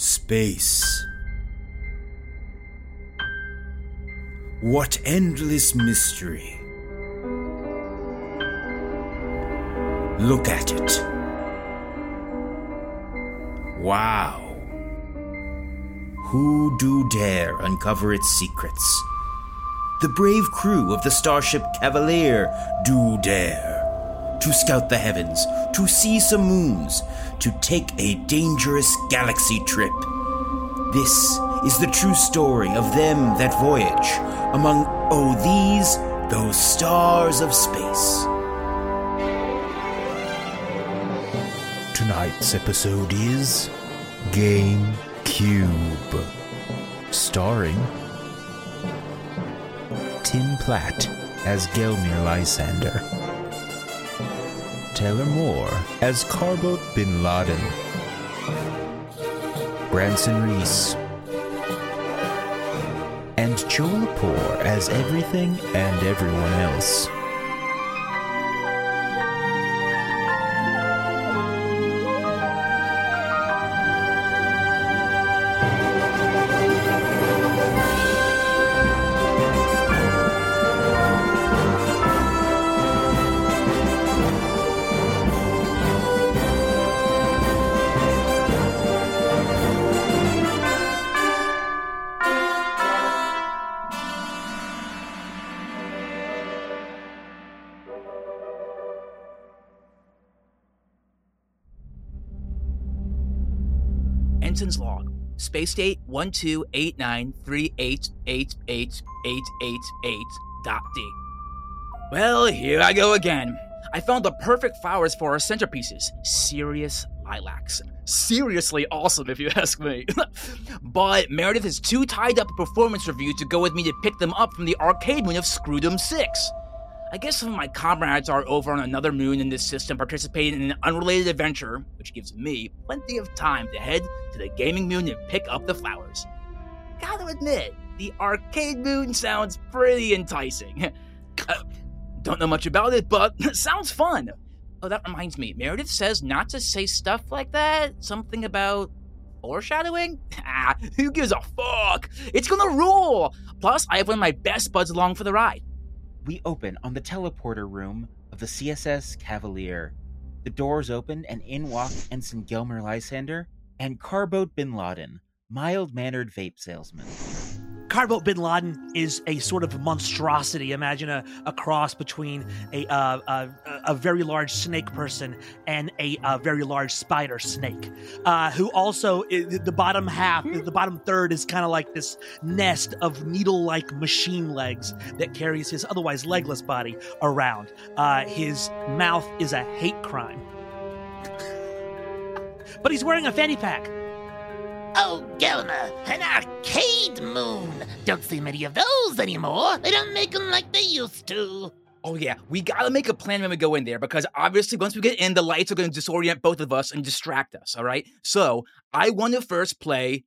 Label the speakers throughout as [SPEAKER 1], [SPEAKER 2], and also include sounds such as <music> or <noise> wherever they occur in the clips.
[SPEAKER 1] Space. What endless mystery. Look at it. Wow. Who do dare uncover its secrets? The brave crew of the starship Cavalier do dare to scout the heavens, to see some moons, to take a dangerous galaxy trip. This is the true story of them that voyage among, oh, these, those stars of space. Tonight's episode is Game Cube, starring Tim Platt as Gelmir Lysander. Taylor Moore as Carboat Bin Laden. Branson Reese. And Joel Lepore as everything and everyone else.
[SPEAKER 2] 128938888888.d. Well, here I go again. I found the perfect flowers for our centerpieces serious lilacs. Seriously awesome, if you ask me. but Meredith is too tied up in performance review to go with me to pick them up from the arcade moon of Screwdom 6. I guess some of my comrades are over on another moon in this system participating in an unrelated adventure, which gives me plenty of time to head to the gaming moon and pick up the flowers. Gotta admit, the arcade moon sounds pretty enticing. <laughs> Uh, Don't know much about it, but <laughs> sounds fun. Oh, that reminds me. Meredith says not to say stuff like that. Something about foreshadowing? <laughs> Ah, who gives a fuck? It's gonna rule! Plus, I have one of my best buds along for the ride.
[SPEAKER 3] We open on the teleporter room of the CSS Cavalier. The doors open, and in walk Ensign Gelmer Lysander and Carboat Bin Laden, mild mannered vape salesman.
[SPEAKER 4] Carboat Bin Laden is a sort of monstrosity. Imagine a, a cross between a, uh, a a very large snake person and a, uh very large spider snake, uh, who also the bottom half, the bottom third, is kind of like this nest of needle-like machine legs that carries his otherwise legless body around. Uh, his mouth is a hate crime, <laughs> but he's wearing a fanny pack.
[SPEAKER 5] Oh, Gelma, an arcade moon. Don't see many of those anymore. They don't make them like they used to.
[SPEAKER 2] Oh yeah, we gotta make a plan when we go in there because obviously once we get in, the lights are gonna disorient both of us and distract us. All right. So I want to first play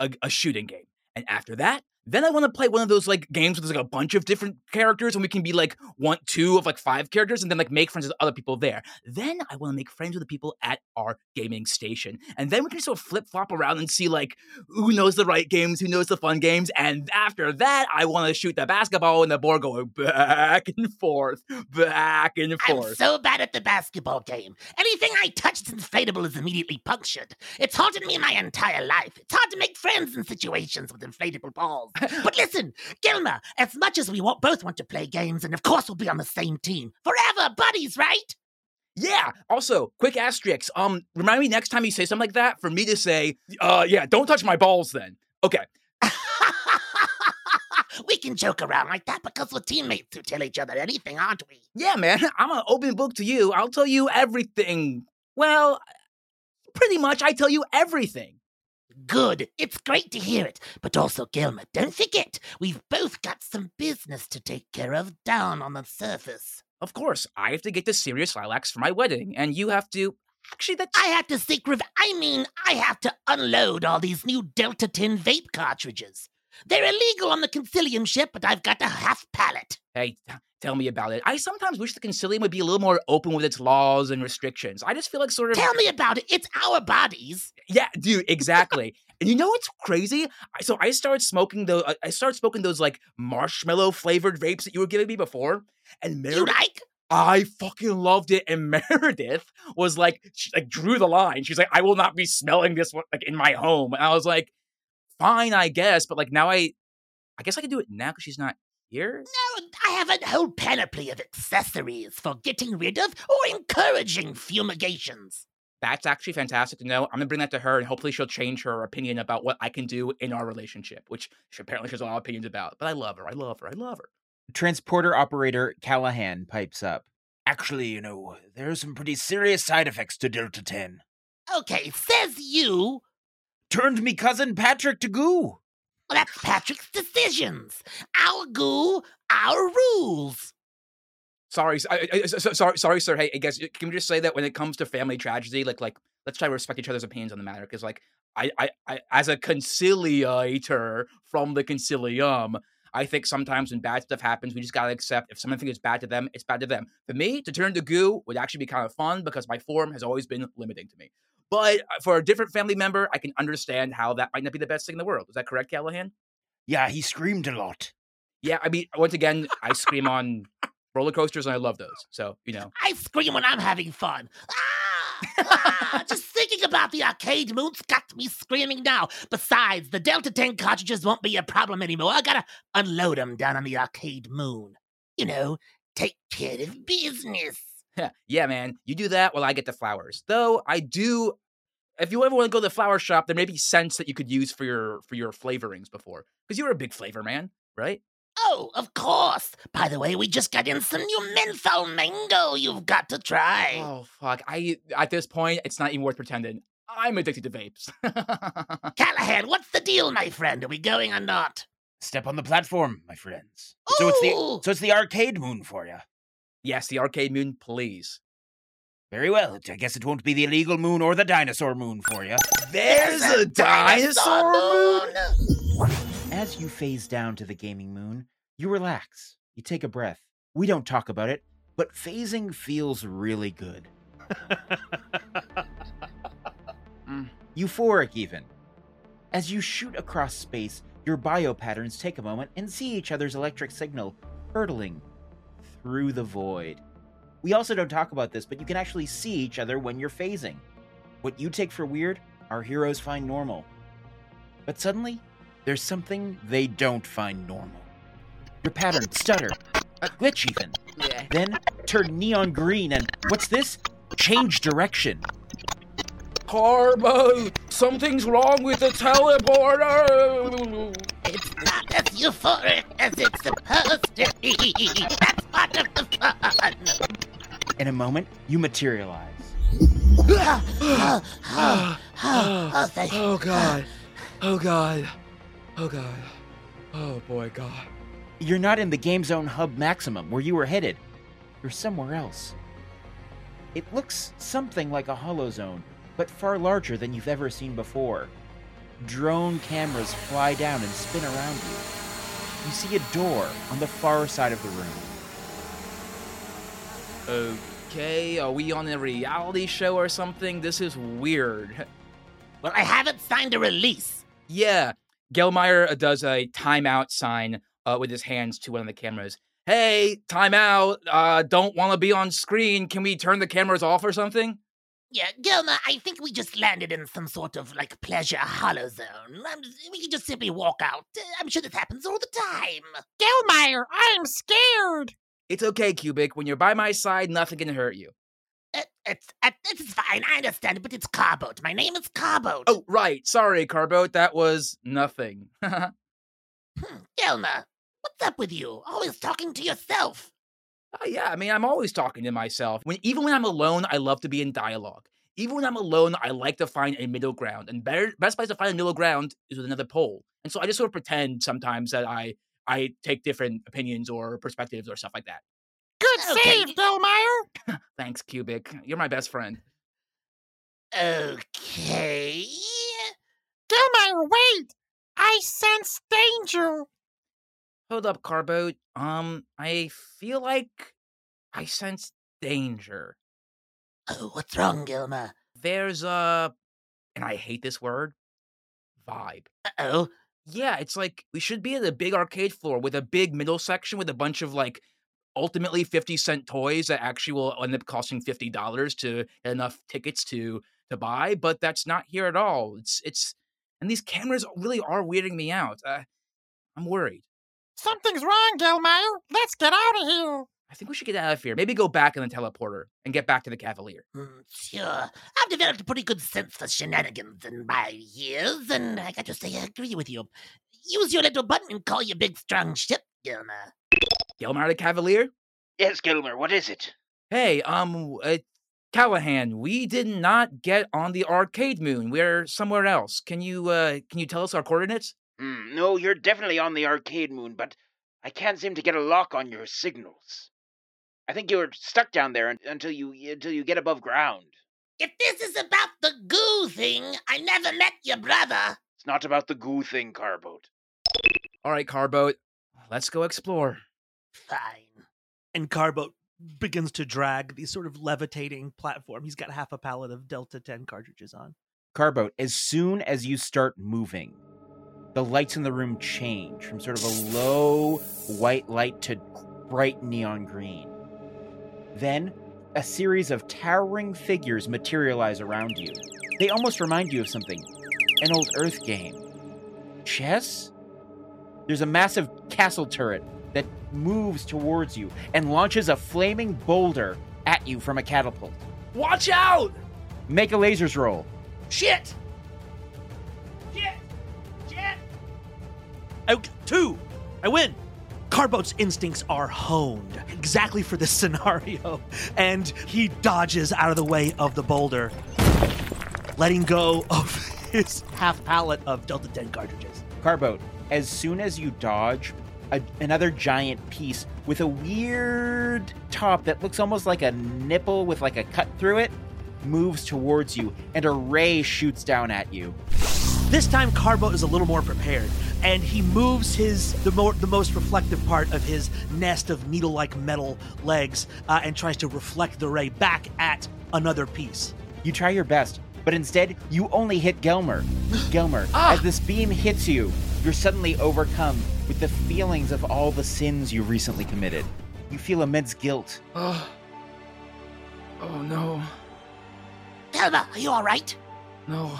[SPEAKER 2] a, a shooting game, and after that, then I want to play one of those like games where there's like a bunch of different characters, and we can be like one, two of like five characters, and then like make friends with other people there. Then I want to make friends with the people at our gaming station, and then we can sort of flip flop around and see like who knows the right games, who knows the fun games, and after that, I want to shoot the basketball and the board going back and forth, back and forth.
[SPEAKER 5] I'm so bad at the basketball game. Anything I touch that's inflatable is immediately punctured. It's haunted me my entire life. It's hard to make friends in situations with inflatable balls. <laughs> but listen, Gilmer, as much as we want, both want to play games, and of course we'll be on the same team. Forever buddies, right?
[SPEAKER 2] Yeah. Also, quick asterisk. Um, remind me next time you say something like that for me to say, uh, yeah, don't touch my balls. Then. Okay. <laughs>
[SPEAKER 5] we can joke around like that because we're teammates who tell each other anything, aren't we?
[SPEAKER 2] Yeah, man. <laughs> I'm an open book to you. I'll tell you everything. Well, pretty much. I tell you everything.
[SPEAKER 5] Good. It's great to hear it. But also, Gilmer, don't forget, we've both got some business to take care of down on the surface.
[SPEAKER 2] Of course, I have to get to Sirius Lilacs for my wedding, and you have to. Actually, that's.
[SPEAKER 5] I have to seek rev- I mean, I have to unload all these new Delta 10 vape cartridges. They're illegal on the Concilium ship, but I've got a half pallet.
[SPEAKER 2] Hey, t- tell me about it. I sometimes wish the Concilium would be a little more open with its laws and restrictions. I just feel like sort of.
[SPEAKER 5] Tell me about it. It's our bodies.
[SPEAKER 2] Yeah, dude, exactly. and you know what's crazy? So I started smoking those. I started smoking those like marshmallow flavored vapes that you were giving me before, and
[SPEAKER 5] You
[SPEAKER 2] Meredith,
[SPEAKER 5] like?
[SPEAKER 2] I fucking loved it. And <laughs> Meredith was like, she like drew the line. She's like, I will not be smelling this one like in my home. And I was like, fine, I guess. But like now I, I guess I can do it now because she's not here.
[SPEAKER 5] No, I have a whole panoply of accessories for getting rid of or encouraging fumigations.
[SPEAKER 2] That's actually fantastic to know. I'm gonna bring that to her, and hopefully she'll change her opinion about what I can do in our relationship, which she apparently she has a lot of opinions about. But I love her. I love her. I love her.
[SPEAKER 3] Transporter operator Callahan pipes up.
[SPEAKER 6] Actually, you know, there are some pretty serious side effects to Delta 10.
[SPEAKER 5] Okay, says you.
[SPEAKER 6] Turned me cousin Patrick to goo.
[SPEAKER 5] Well, that's Patrick's decisions. Our goo, our rules.
[SPEAKER 2] Sorry, s- I, I- s- s- sorry, sorry, sir. Hey, I guess can we just say that when it comes to family tragedy, like, like let's try to respect each other's opinions on the matter, because like I, I, I, as a conciliator from the concilium, I think sometimes when bad stuff happens, we just gotta accept if someone thinks it's bad to them, it's bad to them. For me, to turn to goo would actually be kind of fun because my form has always been limiting to me. But uh, for a different family member, I can understand how that might not be the best thing in the world. Is that correct, Callahan?
[SPEAKER 6] Yeah, he screamed a lot.
[SPEAKER 2] Yeah, I mean, once again, I scream on roller coasters and I love those. So you know.
[SPEAKER 5] I scream when I'm having fun. Ah! ah! Just thinking about the arcade moon's got me screaming now. Besides, the Delta 10 cartridges won't be a problem anymore. I gotta unload them down on the arcade moon. You know, take care of business. <laughs>
[SPEAKER 2] yeah, man, you do that while I get the flowers. Though I do, if you ever want to go to the flower shop, there may be scents that you could use for your for your flavorings before, because you're a big flavor man, right?
[SPEAKER 5] Oh, of course. By the way, we just got in some new menthol mango you've got to try.
[SPEAKER 2] Oh fuck, I at this point it's not even worth pretending. I'm addicted to vapes. <laughs>
[SPEAKER 5] Callahan, what's the deal, my friend? Are we going or not?
[SPEAKER 6] Step on the platform, my friends. So it's the so it's the arcade moon for you.
[SPEAKER 2] Yes, the arcade moon, please.
[SPEAKER 6] Very well. I guess it won't be the illegal moon or the dinosaur moon for you.
[SPEAKER 2] There's a dinosaur moon.
[SPEAKER 3] As you phase down to the gaming moon, you relax. You take a breath. We don't talk about it, but phasing feels really good.
[SPEAKER 2] Mm.
[SPEAKER 3] Euphoric, even. As you shoot across space, your bio patterns take a moment and see each other's electric signal hurtling through the void. We also don't talk about this, but you can actually see each other when you're phasing. What you take for weird, our heroes find normal. But suddenly, there's something they don't find normal. Your pattern stutter, a glitch even,
[SPEAKER 2] Yeah.
[SPEAKER 3] then turn neon green and what's this? Change direction.
[SPEAKER 2] Carbo, something's wrong with the teleporter.
[SPEAKER 5] It's not as euphoric as it's supposed to be. That's part of the fun.
[SPEAKER 3] In a moment, you materialize. <sighs>
[SPEAKER 5] oh, oh, oh, oh,
[SPEAKER 2] Oh god. Oh god. Oh god. Oh boy, god.
[SPEAKER 3] You're not in the game zone hub maximum where you were headed. You're somewhere else. It looks something like a holo zone, but far larger than you've ever seen before. Drone cameras fly down and spin around you. You see a door on the far side of the room.
[SPEAKER 2] Okay, are we on a reality show or something? This is weird. <laughs>
[SPEAKER 5] Well, I haven't signed a release.
[SPEAKER 2] Yeah, Gelmeyer uh, does a timeout sign uh, with his hands to one of the cameras. Hey, timeout! Uh, don't want to be on screen. Can we turn the cameras off or something?
[SPEAKER 5] Yeah, Gilma, I think we just landed in some sort of like pleasure holo zone. I'm, we can just simply walk out. Uh, I'm sure this happens all the time. Gelmeyer, I'm scared.
[SPEAKER 2] It's okay, Cubic. When you're by my side, nothing can hurt you.
[SPEAKER 5] Uh, it's uh, it's fine. I understand, but it's Carboat. My name is Carboat.
[SPEAKER 2] Oh, right. Sorry, Carboat. That was nothing. <laughs>
[SPEAKER 5] Hmm, Gelma, what's up with you? Always talking to yourself.
[SPEAKER 2] Uh, yeah, I mean, I'm always talking to myself. When even when I'm alone, I love to be in dialogue. Even when I'm alone, I like to find a middle ground, and better, best place to find a middle ground is with another pole. And so I just sort of pretend sometimes that I I take different opinions or perspectives or stuff like that.
[SPEAKER 5] Good save, Gelmeyer. <laughs>
[SPEAKER 2] Thanks, Cubic. You're my best friend.
[SPEAKER 5] Okay. Gelmeyer, wait.
[SPEAKER 7] I sense danger.
[SPEAKER 2] Hold up, Carboat. Um, I feel like I sense danger.
[SPEAKER 5] Oh, what's wrong, Gilma?
[SPEAKER 2] There's a, and I hate this word, vibe.
[SPEAKER 5] Uh-oh.
[SPEAKER 2] Yeah, it's like we should be at a big arcade floor with a big middle section with a bunch of like ultimately 50 cent toys that actually will end up costing $50 to get enough tickets to to buy, but that's not here at all. It's it's and these cameras really are weirding me out. Uh, I'm worried.
[SPEAKER 7] Something's wrong, Gelmeyer. Let's get out of here.
[SPEAKER 2] I think we should get out of here. Maybe go back in the teleporter and get back to the Cavalier.
[SPEAKER 5] Mm, sure. I've developed a pretty good sense for shenanigans in my years, and I got to say I agree with you. Use your little button and call your big strong ship, Gilmer.
[SPEAKER 2] Gilmar the Cavalier?
[SPEAKER 6] Yes, Gilmer, what is it?
[SPEAKER 2] Hey, um, uh, Callahan, we did not get on the arcade moon. We're somewhere else. Can you, uh, can you tell us our coordinates?
[SPEAKER 6] Hmm, no, you're definitely on the arcade moon, but I can't seem to get a lock on your signals. I think you're stuck down there until you until you get above ground.
[SPEAKER 5] If this is about the goo thing, I never met your brother.
[SPEAKER 6] It's not about the goo thing, Carboat.
[SPEAKER 2] All right, Carboat, let's go explore.
[SPEAKER 5] Fine.
[SPEAKER 4] And Carboat begins to drag the sort of levitating platform. He's got half a pallet of Delta 10 cartridges on.
[SPEAKER 3] Carboat, as soon as you start moving, the lights in the room change from sort of a low white light to bright neon green. Then, a series of towering figures materialize around you. They almost remind you of something an old Earth game. Chess? There's a massive castle turret that moves towards you and launches a flaming boulder at you from a catapult.
[SPEAKER 2] Watch out!
[SPEAKER 3] Make a lasers roll.
[SPEAKER 2] Shit!
[SPEAKER 4] I, two! I win! Carboat's instincts are honed exactly for this <laughs> scenario, and he dodges out of the way of the boulder, letting go of <laughs> his half pallet of Delta 10 cartridges.
[SPEAKER 3] Carboat, as soon as you dodge, a, another giant piece with a weird top that looks almost like a nipple with like a cut through it moves towards you, and a ray shoots down at you.
[SPEAKER 4] This time, Carboat is a little more prepared, and he moves his the, more, the most reflective part of his nest of needle-like metal legs uh, and tries to reflect the ray back at another piece.
[SPEAKER 3] You try your best, but instead, you only hit Gelmer. Gelmer, <gasps>
[SPEAKER 2] Ah!
[SPEAKER 3] as this beam hits you, you're suddenly overcome with the feelings of all the sins you recently committed. You feel immense guilt.
[SPEAKER 2] Oh. Oh no.
[SPEAKER 5] Gilmer, are you all right?
[SPEAKER 2] No.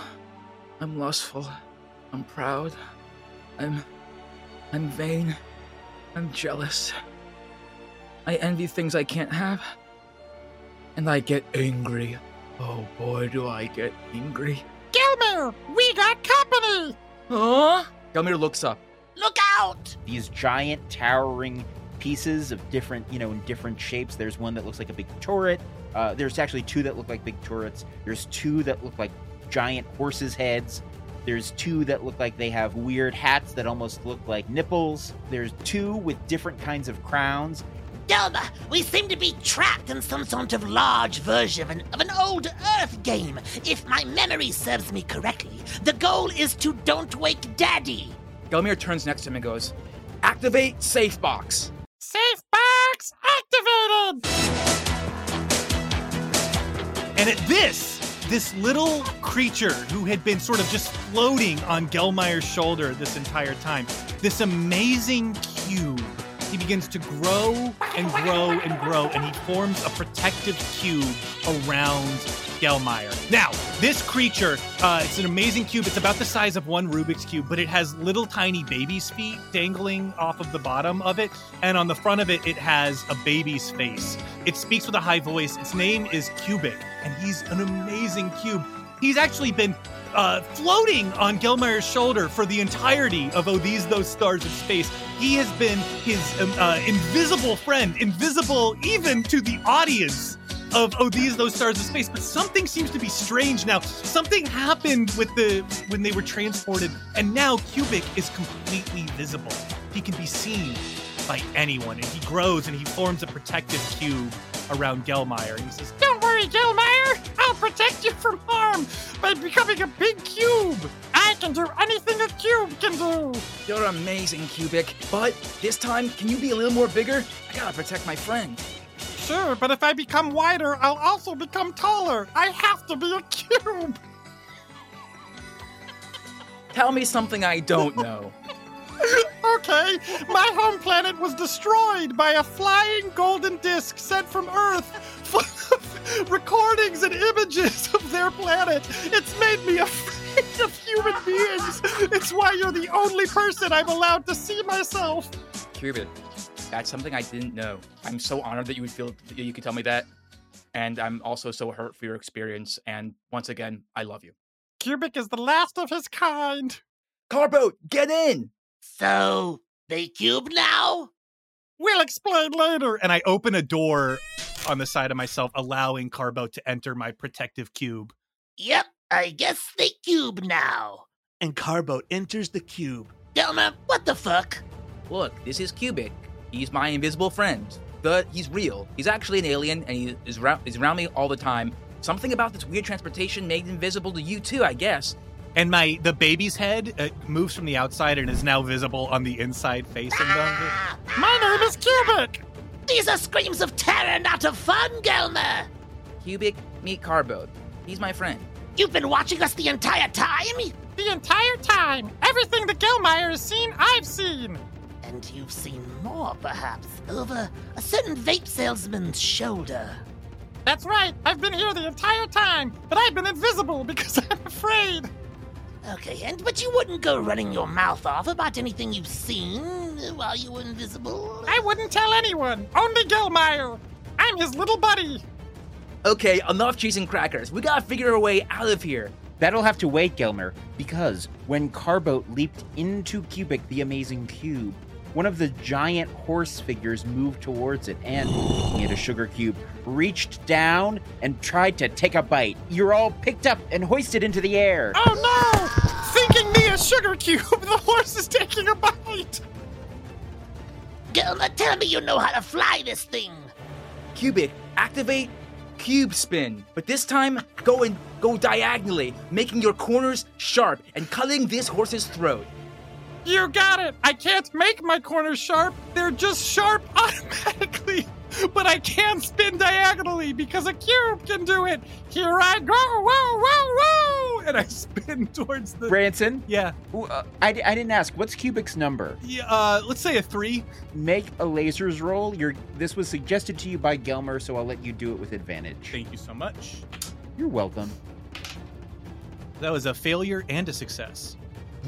[SPEAKER 2] I'm lustful. I'm proud. I'm. I'm vain. I'm jealous. I envy things I can't have. And I get angry. Oh boy, do I get angry.
[SPEAKER 7] Gilmer, we got company.
[SPEAKER 2] Huh? Gelmir looks up.
[SPEAKER 5] Look out!
[SPEAKER 3] these giant towering pieces of different you know in different shapes there's one that looks like a big turret uh, there's actually two that look like big turrets there's two that look like giant horses heads there's two that look like they have weird hats that almost look like nipples there's two with different kinds of crowns
[SPEAKER 5] Gilmer, we seem to be trapped in some sort of large version of an, of an old Earth game. If my memory serves me correctly, the goal is to don't wake Daddy.
[SPEAKER 2] Gelmir turns next to him and goes, Activate safe box.
[SPEAKER 7] Safe box activated.
[SPEAKER 8] And at this, this little creature who had been sort of just floating on Gelmeyer's shoulder this entire time, this amazing cube, he begins to grow and grow and grow, and he forms a protective cube around Gelmeyer. Now, this creature, uh, it's an amazing cube. It's about the size of one Rubik's Cube, but it has little tiny baby's feet dangling off of the bottom of it. And on the front of it, it has a baby's face. It speaks with a high voice. Its name is Cubic, and he's an amazing cube. He's actually been uh, floating on Gelmeyer's shoulder for the entirety of Oh These Those Stars of Space. He has been his um, uh, invisible friend, invisible even to the audience of Oh These Those Stars of Space. But something seems to be strange now. Something happened with the when they were transported, and now Cubic is completely visible. He can be seen by anyone, and he grows and he forms a protective cube around Gelmeyer. And he says,
[SPEAKER 7] Don't worry, Gilmeyer. I'll protect you from harm by becoming a big cube. I can do anything a cube can do.
[SPEAKER 2] You're amazing, Cubic. But this time, can you be a little more bigger? I gotta protect my friend.
[SPEAKER 7] Sure, but if I become wider, I'll also become taller. I have to be a cube. <laughs>
[SPEAKER 2] Tell me something I don't <laughs> know.
[SPEAKER 7] Okay, my home planet was destroyed by a flying golden disc sent from Earth <laughs> full of recordings and images of their planet. It's made me afraid of human beings. It's why you're the only person I'm allowed to see myself.
[SPEAKER 2] Cubic, that's something I didn't know. I'm so honored that you would feel that you could tell me that. And I'm also so hurt for your experience. And once again, I love you.
[SPEAKER 7] Cubic is the last of his kind.
[SPEAKER 2] Carbo, get in!
[SPEAKER 5] So, they cube now?
[SPEAKER 7] We'll explain later.
[SPEAKER 8] And I open a door on the side of myself, allowing Carbo to enter my protective cube.
[SPEAKER 5] Yep, I guess they cube now.
[SPEAKER 4] And Carbo enters the cube.
[SPEAKER 5] Delma, what the fuck?
[SPEAKER 2] Look, this is Cubic. He's my invisible friend. But he's real. He's actually an alien, and he is around, is around me all the time. Something about this weird transportation made him invisible to you too, I guess.
[SPEAKER 8] And my the baby's head uh, moves from the outside and is now visible on the inside facing them.
[SPEAKER 5] Ah,
[SPEAKER 7] My name is Cubic.
[SPEAKER 5] these are screams of terror, not of fun, Gelmer.
[SPEAKER 2] Cubic, meet Carboat. He's my friend.
[SPEAKER 5] You've been watching us the entire time?
[SPEAKER 7] The entire time, everything that Gilmeyer has seen, I've seen.
[SPEAKER 5] And you've seen more, perhaps, over a certain vape salesman's shoulder.
[SPEAKER 7] That's right, I've been here the entire time, but I've been invisible because <laughs> I'm afraid.
[SPEAKER 5] Okay, and but you wouldn't go running your mouth off about anything you've seen while you were invisible.
[SPEAKER 7] I wouldn't tell anyone, only Gilmeyer. I'm his little buddy.
[SPEAKER 2] Okay, enough cheese and crackers. We gotta figure a way out of here.
[SPEAKER 3] That'll have to wait, Gelmer, because when Carboat leaped into Cubic the Amazing Cube, one of the giant horse figures moved towards it and, he had a sugar cube, reached down and tried to take a bite. You're all picked up and hoisted into the air.
[SPEAKER 7] Oh no! Thinking me a sugar cube, <laughs> the horse is taking a bite.
[SPEAKER 5] Gelmer, tell me you know how to fly this thing.
[SPEAKER 2] Cubic, activate cube spin. But this time, go and go diagonally, making your corners sharp and cutting this horse's throat.
[SPEAKER 7] You got it. I can't make my corners sharp. They're just sharp <laughs> automatically. But I can spin diagonally because a cube can do it. Here I go. Whoa, whoa, whoa.
[SPEAKER 8] And I spin <laughs> towards the.
[SPEAKER 3] Branson,
[SPEAKER 8] Yeah.
[SPEAKER 3] ooh, uh, I, I didn't ask, what's Cubic's number?
[SPEAKER 8] yeah uh, let's say a three.
[SPEAKER 3] Make a lasers roll. Your This was suggested to you by Gelmer, so I'll let you do it with advantage.
[SPEAKER 8] Thank you so much.
[SPEAKER 3] You're welcome.
[SPEAKER 8] That was a failure and a success.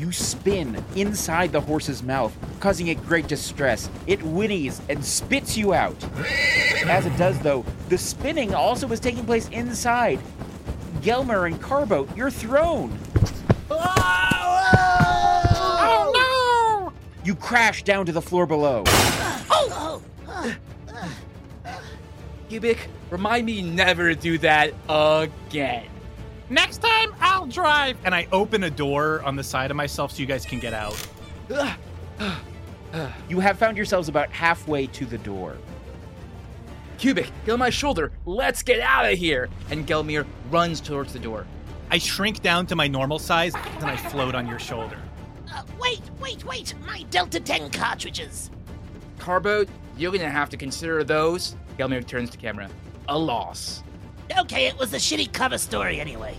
[SPEAKER 3] You spin inside the horse's mouth, causing it great distress. It whinnies and spits you out. As it does, though, the spinning also is taking place inside. Gelmer and Carbo, you're thrown.
[SPEAKER 7] Oh no!
[SPEAKER 3] You crash down to the floor below.
[SPEAKER 5] Oh,
[SPEAKER 2] Cubic, remind me never to do that again.
[SPEAKER 7] Next time I'll drive.
[SPEAKER 8] And I open a door on the side of myself so you guys can get out.
[SPEAKER 3] You have found yourselves about halfway to the door.
[SPEAKER 2] Cubic, get on my shoulder. Let's get out of here. And Gelmir runs towards the door.
[SPEAKER 8] I shrink down to my normal size and I float on your shoulder.
[SPEAKER 5] uh, wait, wait, wait! My Delta 10 cartridges.
[SPEAKER 2] Carboat, you're gonna have to consider those. Gelmir turns to camera. A loss.
[SPEAKER 5] Okay, it was a shitty cover story anyway.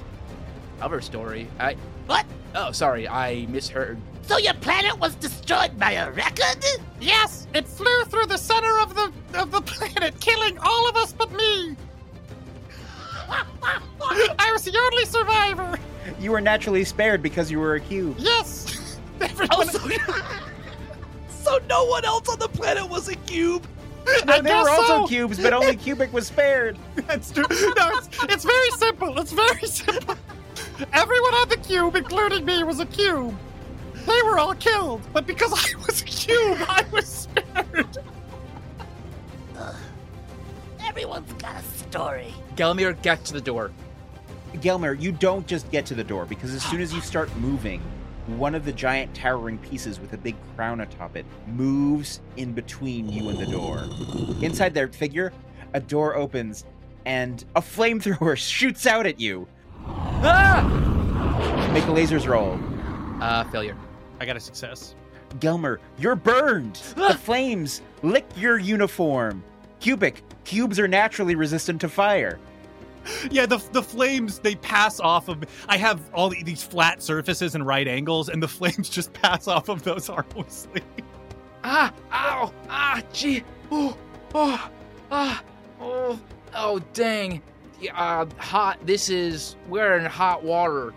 [SPEAKER 2] Cover story. I.
[SPEAKER 5] What?
[SPEAKER 2] Oh, sorry, I misheard.
[SPEAKER 5] So your planet was destroyed by a record?
[SPEAKER 7] Yes, it flew through the center of the of the planet, killing all of us but me. <laughs> I was the only survivor.
[SPEAKER 3] You were naturally spared because you were a cube.
[SPEAKER 7] Yes.
[SPEAKER 5] Oh, so, <laughs>
[SPEAKER 4] So no one else on the planet was a cube. <laughs>
[SPEAKER 3] No, they
[SPEAKER 7] guess
[SPEAKER 3] were also
[SPEAKER 7] so.
[SPEAKER 3] cubes, but only Cubic was spared. <laughs>
[SPEAKER 7] That's true. No, it's, it's very simple. It's very simple. Everyone on the cube, including me, was a cube. They were all killed, but because I was a cube, I was spared.
[SPEAKER 5] everyone's got a story.
[SPEAKER 2] Gelmir gets to the door.
[SPEAKER 3] Gelmer, you don't just get to the door because as soon as you start moving, one of the giant towering pieces with a big crown atop it moves in between you and the door. Inside their figure, a door opens and a flamethrower <laughs> shoots out at you.
[SPEAKER 2] Ah!
[SPEAKER 3] Make a lasers roll.
[SPEAKER 2] Uh, failure.
[SPEAKER 8] I got a success.
[SPEAKER 3] Gelmer, you're burned. the flames lick your uniform. Cubic, cubes are naturally resistant to fire. <laughs>
[SPEAKER 8] Yeah, the the flames they pass off of. I have all these flat surfaces and right angles, and the <laughs> flames just pass off of those harmlessly.
[SPEAKER 2] Ah! Ow! Ah! Gee! Oh! Oh! Ah! Oh! Oh! Dang! Uh, hot. This is. We're in hot water.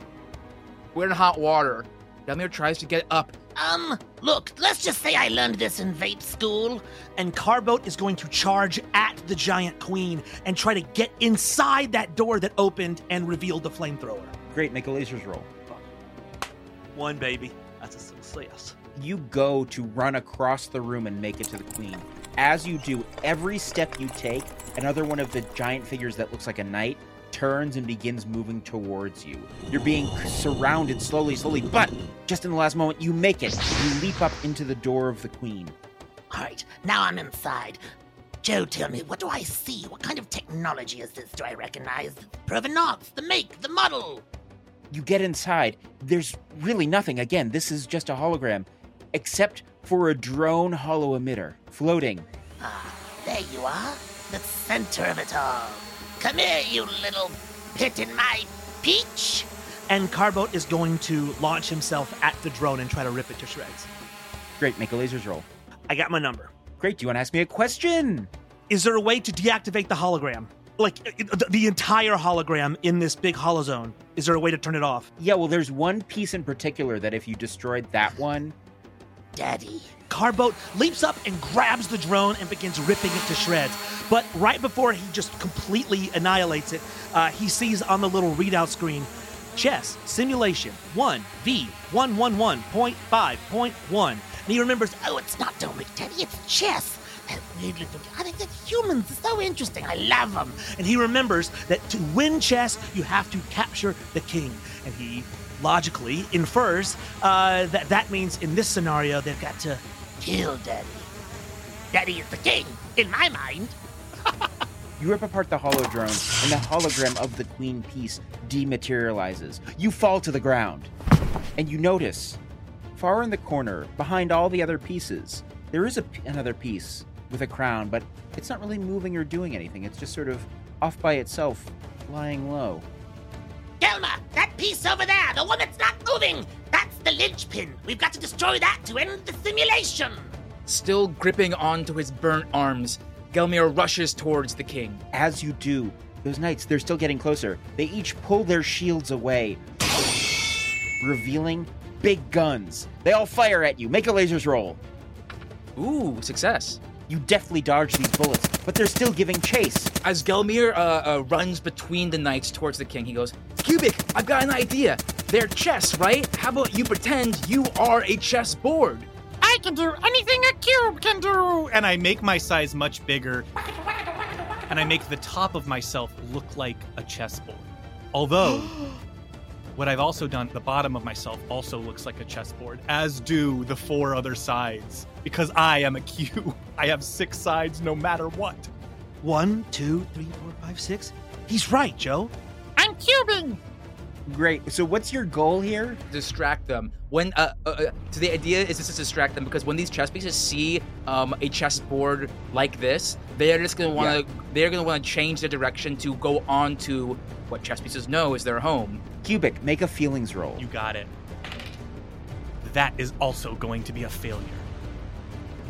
[SPEAKER 2] We're in hot water. Gelmir tries to get up.
[SPEAKER 5] Um, look, let's just say I learned this in vape school.
[SPEAKER 4] And Carboat is going to charge at the giant queen and try to get inside that door that opened and revealed the flamethrower.
[SPEAKER 3] Great, make a lasers roll. Fuck.
[SPEAKER 4] One baby. That's a success.
[SPEAKER 3] You go to run across the room and make it to the queen. As you do, every step you take, another one of the giant figures that looks like a knight turns and begins moving towards you. You're being surrounded slowly, slowly, but just in the last moment, you make it. You leap up into the door of the queen.
[SPEAKER 5] All right, now I'm inside. Joe, tell me, what do I see? What kind of technology is this? Do I recognize the provenance, the make, the model?
[SPEAKER 3] You get inside. There's really nothing. Again, this is just a hologram, except for a drone holo emitter floating.
[SPEAKER 5] Ah, there you are, the center of it all. Come here, you little pit in my peach.
[SPEAKER 4] And Carboat is going to launch himself at the drone and try to rip it to shreds.
[SPEAKER 3] Great, make a lasers roll.
[SPEAKER 4] I got my number.
[SPEAKER 3] Great, do you want to ask me a question?
[SPEAKER 4] Is there a way to deactivate the hologram? Like uh, uh, the, the entire hologram in this big holozone? Is there a way to turn it off?
[SPEAKER 3] Yeah, well, there's one piece in particular that if you destroyed that one,
[SPEAKER 5] Daddy.
[SPEAKER 4] Carboat leaps up and grabs the drone and begins ripping it to shreds. But right before he just completely annihilates it, uh, he sees on the little readout screen chess simulation 1v111.5.1. And he remembers,
[SPEAKER 5] Oh, it's not Dominic, Daddy, it's chess. I think that humans are so interesting. I love them.
[SPEAKER 4] and he remembers that to win chess, you have to capture the king. And he logically infers uh, that that means in this scenario, they've got to
[SPEAKER 5] Kill Daddy. Daddy is the king, in my mind. <laughs>
[SPEAKER 3] you rip apart the holo drone, and the hologram of the queen piece dematerializes. You fall to the ground, and you notice, far in the corner, behind all the other pieces, there is a another piece with a crown, but it's not really moving or doing anything. It's just sort of off by itself, lying low.
[SPEAKER 5] Gelma, that piece over there, the one that's not moving, that's the linchpin. We've got to destroy that to end the simulation.
[SPEAKER 2] Still gripping onto his burnt arms, Gelmir rushes towards the king.
[SPEAKER 3] As you do, those knights, they're still getting closer. They each pull their shields away, revealing big guns. They all fire at you. Make a lasers roll.
[SPEAKER 2] Ooh, success.
[SPEAKER 3] You deftly dodge these bullets, but they're still giving chase.
[SPEAKER 2] As Gelmir uh, uh, runs between the knights towards the king, he goes, Cubic, I've got an idea. They're chess, right? How about you pretend you are a chess board?
[SPEAKER 7] I can do anything a cube can do.
[SPEAKER 8] And I make my size much bigger, and I make the top of myself look like a chessboard. Although, <gasps> what I've also done, the bottom of myself also looks like a chessboard, as do the four other sides. Because I am a cube. <laughs> I have six sides no matter what.
[SPEAKER 4] one, two, three, four, five, six. He's right, Joe.
[SPEAKER 7] I'm cubing.
[SPEAKER 3] Great. So, what's your goal here?
[SPEAKER 2] Distract them. When uh, uh, uh, so the idea is just to distract them because when these chess pieces see um, a chessboard like this, they're just gonna want to they're gonna want to change their direction to go on to what chess pieces know is their home.
[SPEAKER 3] Cubic, make a feelings roll.
[SPEAKER 8] You got it. That is also going to be a failure.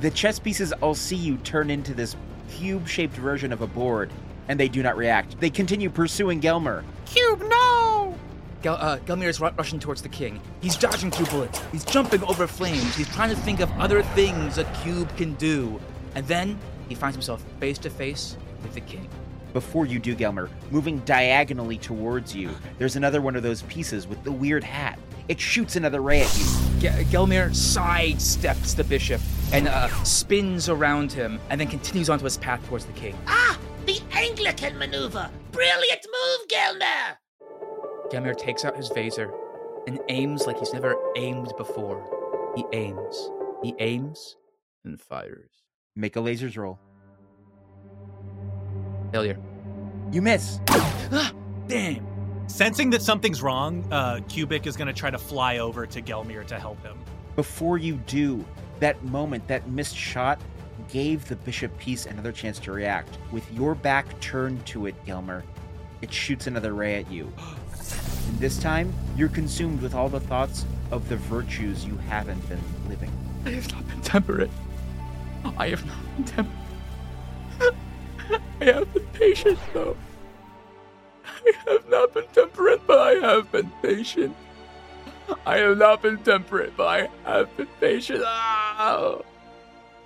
[SPEAKER 3] The chess pieces all see you turn into this cube shaped version of a board, and they do not react. They continue pursuing Gelmer.
[SPEAKER 7] Cube, no.
[SPEAKER 2] Gel- uh, Gelmir is ru- rushing towards the king. He's dodging through bullets. He's jumping over flames. He's trying to think of other things a cube can do. And then he finds himself face to face with the king.
[SPEAKER 3] Before you do, Gelmer, moving diagonally towards you, there's another one of those pieces with the weird hat. It shoots another ray at you.
[SPEAKER 2] Ge- Gelmir sidesteps the bishop and uh, spins around him and then continues onto his path towards the king.
[SPEAKER 5] Ah, the Anglican maneuver. Brilliant move, Gelmer.
[SPEAKER 2] Gelmir takes out his phaser and aims like he's never aimed before. He aims, he aims, and fires.
[SPEAKER 3] Make a lasers roll.
[SPEAKER 2] Failure.
[SPEAKER 3] You miss. <gasps>
[SPEAKER 2] Ah, damn.
[SPEAKER 8] Sensing that something's wrong, uh, Cubic is going to try to fly over to Gelmir to help him.
[SPEAKER 3] Before you do, that moment, that missed shot, gave the Bishop piece another chance to react. With your back turned to it, Gelmer, it shoots another ray at you. <gasps> And this time, you're consumed with all the thoughts of the virtues you haven't been living.
[SPEAKER 2] I have not been temperate. I have not been temperate. <laughs> I have been patient, though. I have not been temperate, but I have been patient. I have not been temperate, but I have been patient. Ah!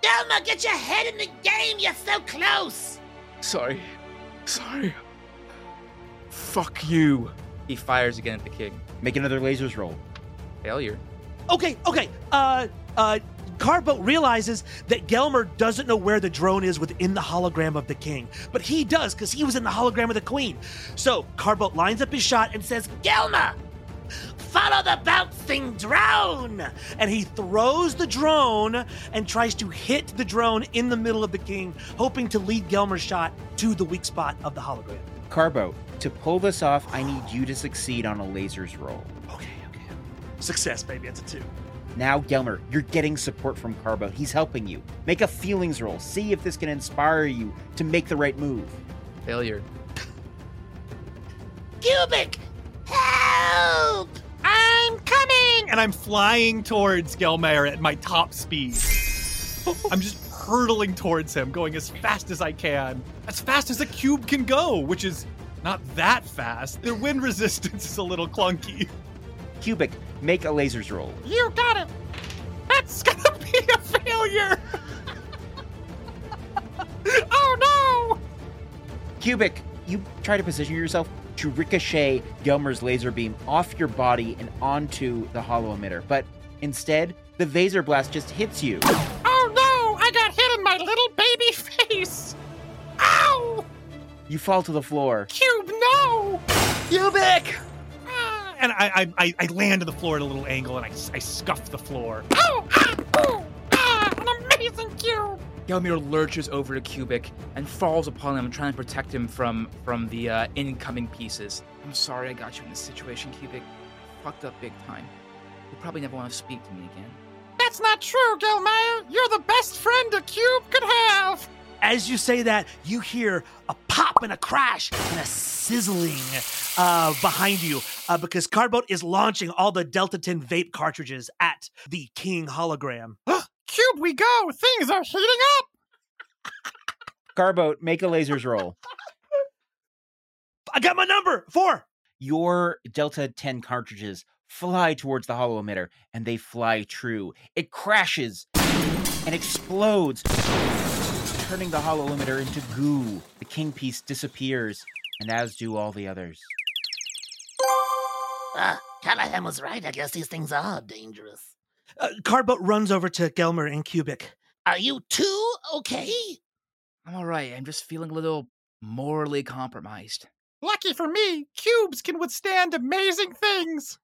[SPEAKER 5] Delma, get your head in the game. You're so close.
[SPEAKER 2] Sorry. Sorry. Fuck you. He fires again at the king.
[SPEAKER 3] Make another lasers roll.
[SPEAKER 2] Failure.
[SPEAKER 4] Okay, okay. Uh, uh, Carboat realizes that Gelmer doesn't know where the drone is within the hologram of the king, but he does because he was in the hologram of the queen. So Carboat lines up his shot and says,
[SPEAKER 5] Gelmer! follow the bouncing drone.
[SPEAKER 4] and he throws the drone and tries to hit the drone in the middle of the king, hoping to lead Gelmer's shot to the weak spot of the hologram.
[SPEAKER 3] Carbo, to pull this off, I need you to succeed on a lasers roll.
[SPEAKER 4] Okay, okay. Success, baby. It's a two.
[SPEAKER 3] Now, Gelmer, you're getting support from Carbo. He's helping you. Make a feelings roll. See if this can inspire you to make the right move.
[SPEAKER 2] Failure.
[SPEAKER 5] Cubic, help! I'm coming.
[SPEAKER 8] And I'm flying towards Gelmer at my top speed. I'm just hurtling towards him, going as fast as I can. As fast as a cube can go, which is not that fast. Their wind <laughs> resistance is a little clunky.
[SPEAKER 3] Cubic, make a lasers roll.
[SPEAKER 7] You got it.
[SPEAKER 8] That's gonna be a failure. <laughs>
[SPEAKER 7] Oh no!
[SPEAKER 3] Cubic, you try to position yourself to ricochet Gelmer's laser beam off your body and onto the holo emitter, but instead, the phaser Blast just hits you.
[SPEAKER 7] Oh no! I got hit in my little baby <laughs> face. Ow!
[SPEAKER 3] You fall to the floor.
[SPEAKER 7] Cube, no!
[SPEAKER 2] Cubic!
[SPEAKER 7] Ah,
[SPEAKER 8] And I, I, I, I land on the floor at a little angle and I, I scuff the floor.
[SPEAKER 7] oh, ah, oh, ah, an amazing cube.
[SPEAKER 2] Gelmir lurches over to Cubic and falls upon him, trying to protect him from from the uh, incoming pieces. I'm sorry I got you in this situation, Cubic. Fucked up big time. You probably never want to speak to me again.
[SPEAKER 7] That's not true, Gelmeyer. You're the best friend a cube could have.
[SPEAKER 4] As you say that, you hear a pop and a crash and a sizzling uh, behind you uh, because Carboat is launching all the Delta 10 vape cartridges at the King hologram. <gasps> <gasps>
[SPEAKER 7] Cube, we go. Things are heating up.
[SPEAKER 3] Carboat, make a lasers roll.
[SPEAKER 4] I got my number four.
[SPEAKER 3] Your Delta 10 cartridges fly towards the holo emitter, and they fly true. It crashes and explodes, turning the holo emitter into goo. The king piece disappears, and as do all the others.
[SPEAKER 5] Ah, Callahan was right. I guess these things are dangerous.
[SPEAKER 4] Uh, Carboat runs over to Gelmer and Cubic.
[SPEAKER 5] Are you two okay?
[SPEAKER 2] I'm alright. I'm just feeling a little morally compromised.
[SPEAKER 7] Lucky for me, cubes can withstand amazing things.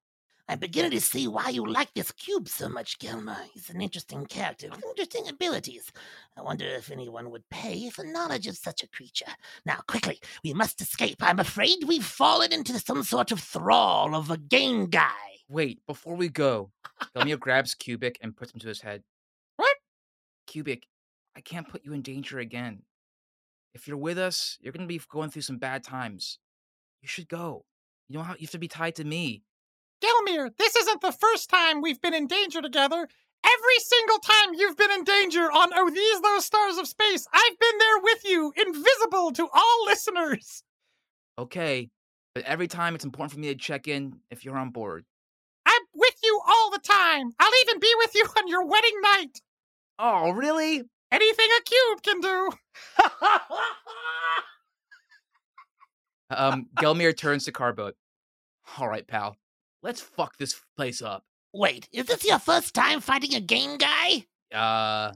[SPEAKER 5] I'm beginning to see why you like this cube so much, Gilmer. He's an interesting character with interesting abilities. I wonder if anyone would pay for knowledge of such a creature. Now, quickly, we must escape. I'm afraid we've fallen into some sort of thrall of a game guy.
[SPEAKER 2] Wait, before we go, Gelmir grabs Cubic and puts him to his head.
[SPEAKER 7] What?
[SPEAKER 2] Cubic, I can't put you in danger again. If you're with us, you're going to be going through some bad times. You should go. You don't have, you have to be tied to me.
[SPEAKER 7] Gelmir, this isn't the first time we've been in danger together. Every single time you've been in danger on Oh These Those Stars of Space, I've been there with you, invisible to all listeners.
[SPEAKER 2] Okay, but every time it's important for me to check in if you're on board.
[SPEAKER 7] I'm with you all the time. I'll even be with you <laughs> on your wedding night.
[SPEAKER 2] Oh, really?
[SPEAKER 7] Anything a cube can do. <laughs>
[SPEAKER 2] Um, Gelmir turns to Carboat. All right, pal. Let's fuck this place up.
[SPEAKER 5] Wait, is this your first time fighting a game guy?
[SPEAKER 2] Uh,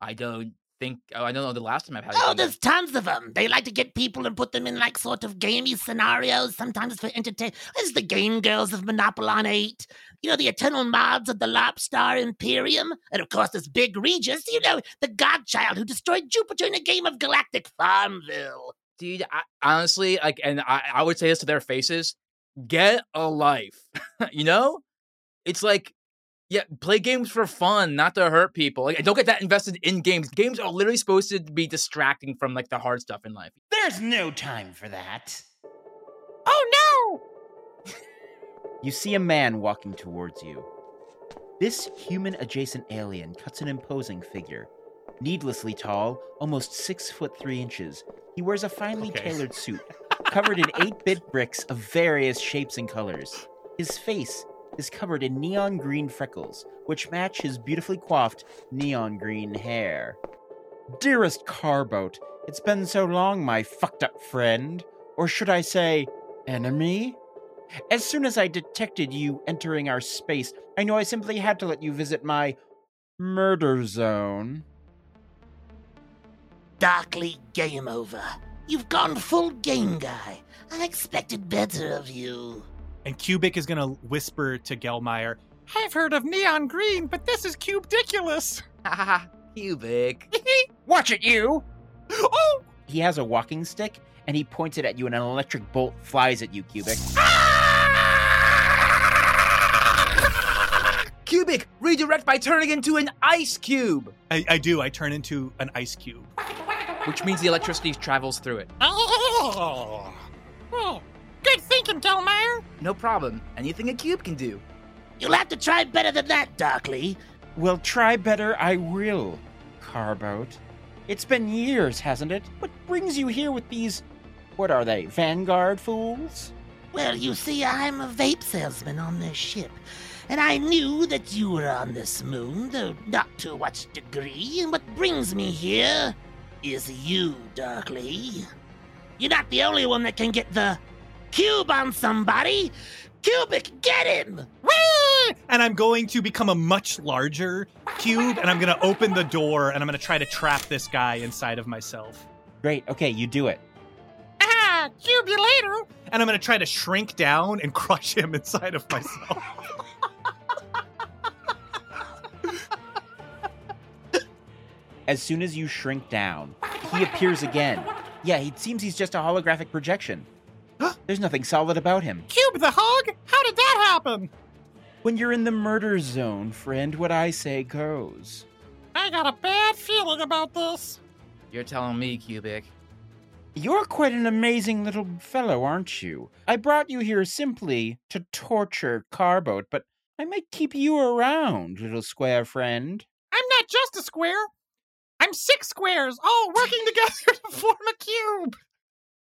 [SPEAKER 2] I don't think. Oh, I don't know the last time I've had.
[SPEAKER 5] Oh, there's tons of them. They like to get people and put them in like sort of gamey scenarios, sometimes for entertainment. There's the game girls of Monopoly 8. You know, the eternal mods of the Lobstar Imperium. And of course, there's Big Regis, you know, the godchild who destroyed Jupiter in a game of Galactic Farmville.
[SPEAKER 2] dude I, honestly like and I, I would say this to their faces get a life. <laughs> you know? It's like, yeah, play games for fun, not to hurt people. Like, don't get that invested in games. Games are literally supposed to be distracting from like the hard stuff in life.
[SPEAKER 3] There's no time for that.
[SPEAKER 7] Oh no! <laughs>
[SPEAKER 3] You see a man walking towards you. This human adjacent alien cuts an imposing figure. Needlessly tall, almost six foot three inches, he wears a finely
[SPEAKER 8] Okay.
[SPEAKER 3] tailored suit, <laughs> covered in 8 bit bricks of various shapes and colors. His face is covered in neon green freckles, which match his beautifully coiffed neon green hair. Dearest Carboat, it's been so long, my fucked up friend. Or should I say, enemy? As soon as I detected you entering our space, I knew I simply had to let you visit my murder zone.
[SPEAKER 5] Darkly game over. You've gone full game guy. I expected better of you.
[SPEAKER 8] And Cubic is gonna whisper to Gelmeyer!
[SPEAKER 7] I've heard of neon green, but this is cubidiculous.
[SPEAKER 2] Haha, <laughs> cubic. <laughs>
[SPEAKER 3] Watch it, you!
[SPEAKER 7] oh!
[SPEAKER 3] He has a walking stick, and he points it at you, and an electric bolt flies at you, Cubic. Ah!
[SPEAKER 2] Cubic, redirect by turning into an ice cube,
[SPEAKER 8] I, I do, I turn into an ice cube.
[SPEAKER 2] Which means the electricity travels through it.
[SPEAKER 7] Oh! oh. Good thinking, Delmeyer.
[SPEAKER 2] No problem. Anything a cube can do.
[SPEAKER 5] You'll have to try better than that, Darkly.
[SPEAKER 3] Well, try better, I will, Carboat. It's been years, hasn't it? What brings you here with these. What are they, Vanguard fools?
[SPEAKER 5] Well, you see, I'm a vape salesman on this ship, and I knew that you were on this moon, though not to what degree. And what brings me here is you, Darkly. You're not the only one that can get the cube on somebody. Cubic, get him!
[SPEAKER 8] Whee! And I'm going to become a much larger cube, and I'm gonna open the door, and I'm gonna try to trap this guy inside of myself.
[SPEAKER 3] Great, okay, you do it.
[SPEAKER 7] Ah, cube you later.
[SPEAKER 8] And I'm gonna try to shrink down and <laughs> crush him inside of myself.
[SPEAKER 3] As soon as you shrink down, he appears again. Yeah, it seems he's just a holographic projection. <gasps> There's nothing solid about him.
[SPEAKER 7] Cube the hog? How did that happen?
[SPEAKER 3] When you're in the murder zone, friend, what I say goes.
[SPEAKER 7] I got a bad feeling about this.
[SPEAKER 2] You're telling me, Cubic.
[SPEAKER 3] You're quite an amazing little fellow, aren't you? I brought you here simply to torture Carboat, but I might keep you around, little square friend.
[SPEAKER 7] I'm not just a square. I'm six squares, all working together <laughs> to form a cube.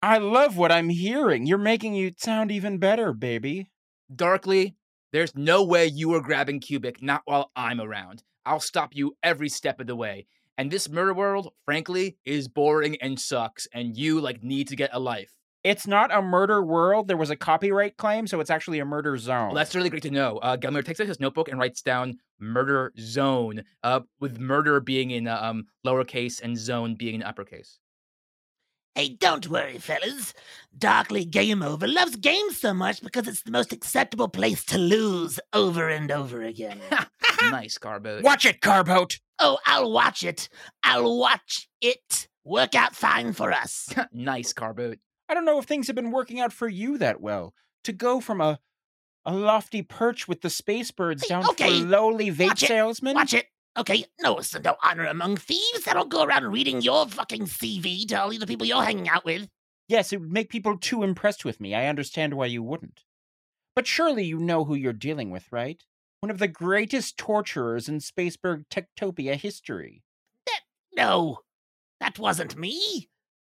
[SPEAKER 3] I love what I'm hearing. You're making you sound even better, baby.
[SPEAKER 2] Darkly, there's no way you are grabbing Cubic, not while I'm around. I'll stop you every step of the way. And this murder world, frankly, is boring and sucks, and you like need to get a life.
[SPEAKER 3] It's not a murder world. There was a copyright claim, so it's actually a murder zone.
[SPEAKER 2] Well, that's really great to know. Uh, Gelmir takes out his notebook and writes down murder zone, uh, with murder being in uh, um, lowercase and zone being in uppercase.
[SPEAKER 5] Hey, don't worry, fellas. Darkly Game Over loves games so much because it's the most acceptable place to lose over and over again. <laughs>
[SPEAKER 2] nice, Carbo.
[SPEAKER 3] Watch it, Carboat!
[SPEAKER 5] oh, I'll watch it. I'll watch it work out fine for us. <laughs>
[SPEAKER 2] nice, Carbo.
[SPEAKER 3] I don't know if things have been working out for you that well. To go from a a lofty perch with the space birds
[SPEAKER 5] Hey,
[SPEAKER 3] down
[SPEAKER 5] okay,
[SPEAKER 3] to a lowly vape
[SPEAKER 5] watch it,
[SPEAKER 3] salesman.
[SPEAKER 5] Watch it. Okay, no, so no honor among thieves. Don't go around reading your fucking CV to all the people you're hanging out with.
[SPEAKER 3] Yes, it would make people too impressed with me. I understand why you wouldn't. But surely you know who you're dealing with, right? One of the greatest torturers in Spaceberg Techtopia history.
[SPEAKER 5] No, that wasn't me.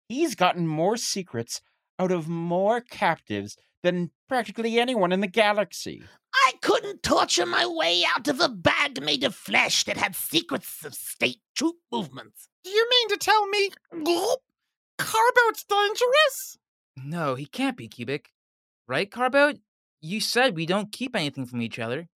[SPEAKER 3] He's gotten more secrets out of more captives than practically anyone in the galaxy.
[SPEAKER 5] I couldn't torture my way out of a bag made of flesh that had secrets of state troop movements.
[SPEAKER 7] Do you mean to tell me Gulp, Carboat's dangerous?
[SPEAKER 2] No, he can't be Cubic. Right, Carbo? You said we don't keep anything from each other.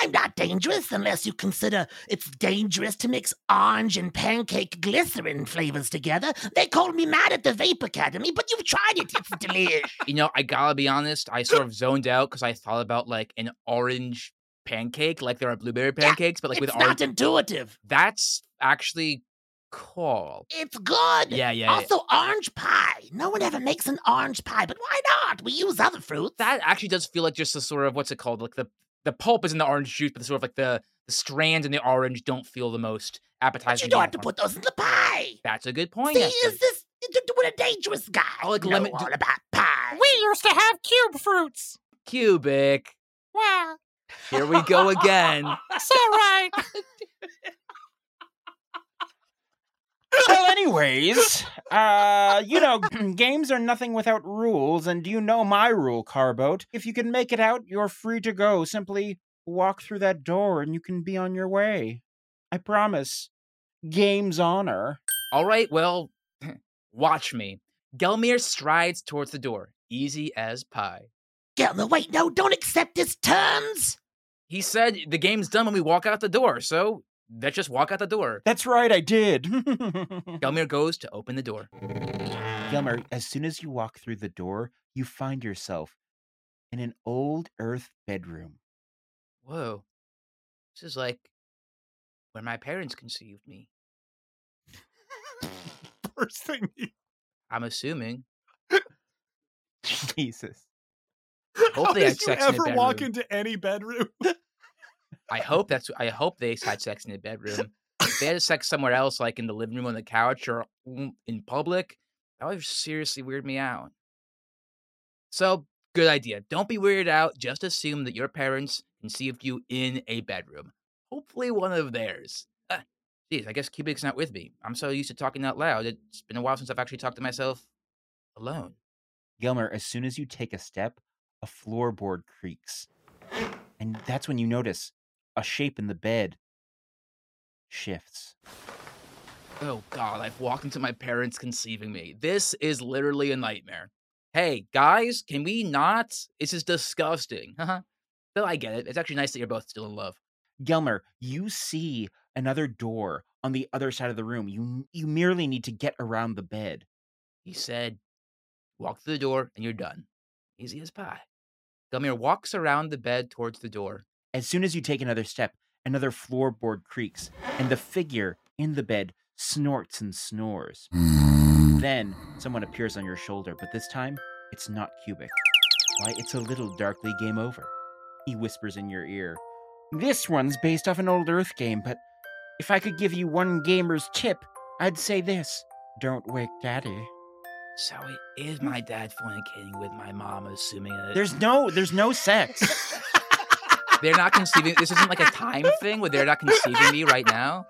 [SPEAKER 5] I'm not dangerous unless you consider it's dangerous to mix orange and pancake glycerin flavors together. They called me mad at the Vape Academy, but you've tried it. It's delish. <laughs>
[SPEAKER 2] You know, I gotta be honest, I sort of zoned out because I thought about like an orange pancake, like there are blueberry
[SPEAKER 5] Yeah,
[SPEAKER 2] pancakes, but like
[SPEAKER 5] it's
[SPEAKER 2] with
[SPEAKER 5] not intuitive.
[SPEAKER 2] That's actually cool.
[SPEAKER 5] It's good.
[SPEAKER 2] Yeah, yeah. yeah.
[SPEAKER 5] Also, orange pie. No one ever makes an orange pie, but why not? We use other fruits.
[SPEAKER 2] that actually does feel like just a sort of what's it called? Like the the pulp is in the orange juice, but the sort of like the the strands in the orange don't feel the most
[SPEAKER 5] But
[SPEAKER 2] appetizing.
[SPEAKER 5] you don't have to put those in the pie.
[SPEAKER 2] That's a good point.
[SPEAKER 5] See,
[SPEAKER 2] actually.
[SPEAKER 5] is this you're a dangerous guy?
[SPEAKER 2] Oh, like
[SPEAKER 5] know
[SPEAKER 2] lemon-
[SPEAKER 5] all about pie.
[SPEAKER 7] We used to have cube fruits.
[SPEAKER 2] Cubic.
[SPEAKER 7] Well,
[SPEAKER 2] Here we go again. <laughs>
[SPEAKER 7] it's all right. <laughs> <laughs>
[SPEAKER 3] well, anyways, uh, you know, <clears throat> games are nothing without rules, and you know my rule, Carboat. If you can make it out, you're free to go. Simply walk through that door and you can be on your way. I promise. Game's honor.
[SPEAKER 2] All right, well, <clears throat> watch me. Gelmir strides towards the door, easy as pie.
[SPEAKER 5] Gelner, wait, no, don't accept his terms.
[SPEAKER 2] He said the game's done when we walk out the door, so let's just walk out the door.
[SPEAKER 3] That's right, I did. <laughs>
[SPEAKER 2] Gelmir goes to open the door.
[SPEAKER 3] Gilmer, as soon as you walk through the door, you find yourself in an old earth bedroom.
[SPEAKER 2] Whoa. This is like when my parents conceived me. <laughs>
[SPEAKER 8] First thing. you-
[SPEAKER 2] I'm assuming. <laughs>
[SPEAKER 3] Jesus.
[SPEAKER 2] Hope
[SPEAKER 8] How
[SPEAKER 2] they
[SPEAKER 8] did you
[SPEAKER 2] sex in
[SPEAKER 8] ever walk into any bedroom?
[SPEAKER 2] I hope that's. I hope they had sex in the bedroom. If they had sex somewhere else, like in the living room on the couch or in public, that would seriously weird me out. So, good idea. Don't be weirded out. Just assume that your parents conceived you in a bedroom. Hopefully, one of theirs. Uh, geez, I guess Cubic's not with me. I'm so used to talking out loud. It's been a while since I've actually talked to myself alone.
[SPEAKER 3] Gilmer, as soon as you take a step, a floorboard creaks. And that's when you notice a shape in the bed shifts.
[SPEAKER 2] Oh God, I've walked into my parents conceiving me. This is literally a nightmare. Hey, guys, can we not? This is disgusting. <laughs> Huh? But I get it. It's actually nice that you're both still in love.
[SPEAKER 3] Gelmer, you see another door on the other side of the room. You you merely need to get around the bed.
[SPEAKER 2] He said, walk through the door and you're done. Easy as pie. Gumir walks around the bed towards the door.
[SPEAKER 3] As soon as you take another step, another floorboard creaks, and the figure in the bed snorts and snores. Mm. Then someone appears on your shoulder, but this time it's not Cubic. Why, it's a little darkly game over. He whispers in your ear. This one's based off an old Earth game, but if I could give you one gamer's tip, I'd say this don't wake daddy.
[SPEAKER 2] So it is my dad fornicating with my mom, assuming that
[SPEAKER 3] There's no there's no sex. <laughs>
[SPEAKER 2] they're not conceiving. This isn't like a time thing where they're not conceiving me right now.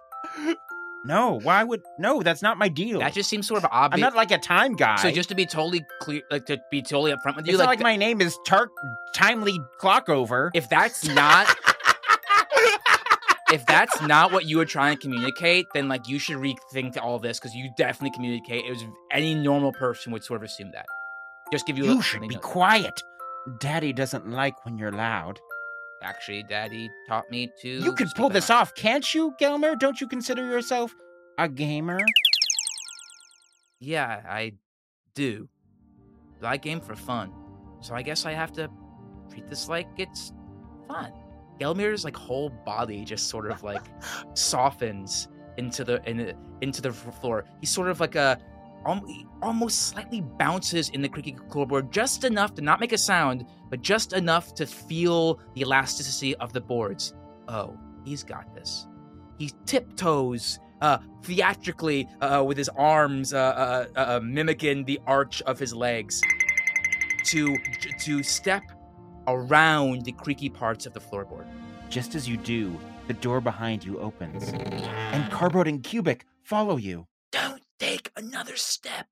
[SPEAKER 3] no, why would no, that's not my deal.
[SPEAKER 2] That just seems sort of obvious.
[SPEAKER 3] I'm not like a time guy.
[SPEAKER 2] So just to be totally clear, like to be totally upfront with you,
[SPEAKER 3] it's not
[SPEAKER 2] like
[SPEAKER 3] like my name is Tart Timely Clock Over.
[SPEAKER 2] if that's not if that's not what you were trying to communicate, then like you should rethink all this because you definitely communicate. It was any normal person would sort of assume that. Just give you. a
[SPEAKER 3] You should be quiet. Daddy doesn't like when you're loud.
[SPEAKER 2] Actually, Daddy taught me to.
[SPEAKER 3] You could pull this off, can't you, Gelmer? Don't you consider yourself a gamer?
[SPEAKER 2] Yeah, I do. But I game for fun, so I guess I have to treat this like it's fun. Gelmir's like whole body just sort of like <laughs> softens into the in, into the floor. He's sort of like a almost slightly bounces in the creaky floorboard just enough to not make a sound, but just enough to feel the elasticity of the boards. Oh, he's got this. He tiptoes uh, theatrically uh, with his arms uh, uh, uh, mimicking the arch of his legs to to step around the creaky parts of the floorboard.
[SPEAKER 3] Just as you do, the door behind you opens, and Carboat and Cubic follow you.
[SPEAKER 2] Don't take another step.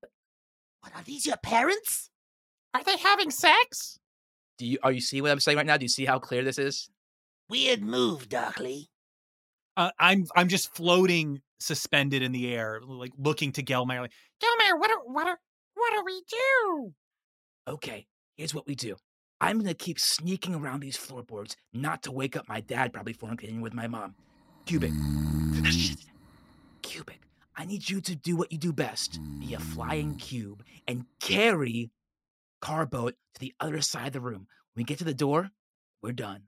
[SPEAKER 5] What are these your parents?
[SPEAKER 7] Are they having sex?
[SPEAKER 2] Do you are you seeing what I'm saying right now? Do you see how clear this is?
[SPEAKER 5] Weird move, Darkly.
[SPEAKER 8] Uh, I'm I'm just floating, suspended in the air, like looking to Gelmire. Like,
[SPEAKER 7] Gilmer, what do, what do, what do we do?
[SPEAKER 2] Okay, here's what we do. I'm gonna keep sneaking around these floorboards, not to wake up my dad, probably fornicating with my mom. Cubic. <laughs> Cubic, I need you to do what you do best. Be a flying mm. cube and carry Carboat to the other side of the room. When we get to the door, we're done.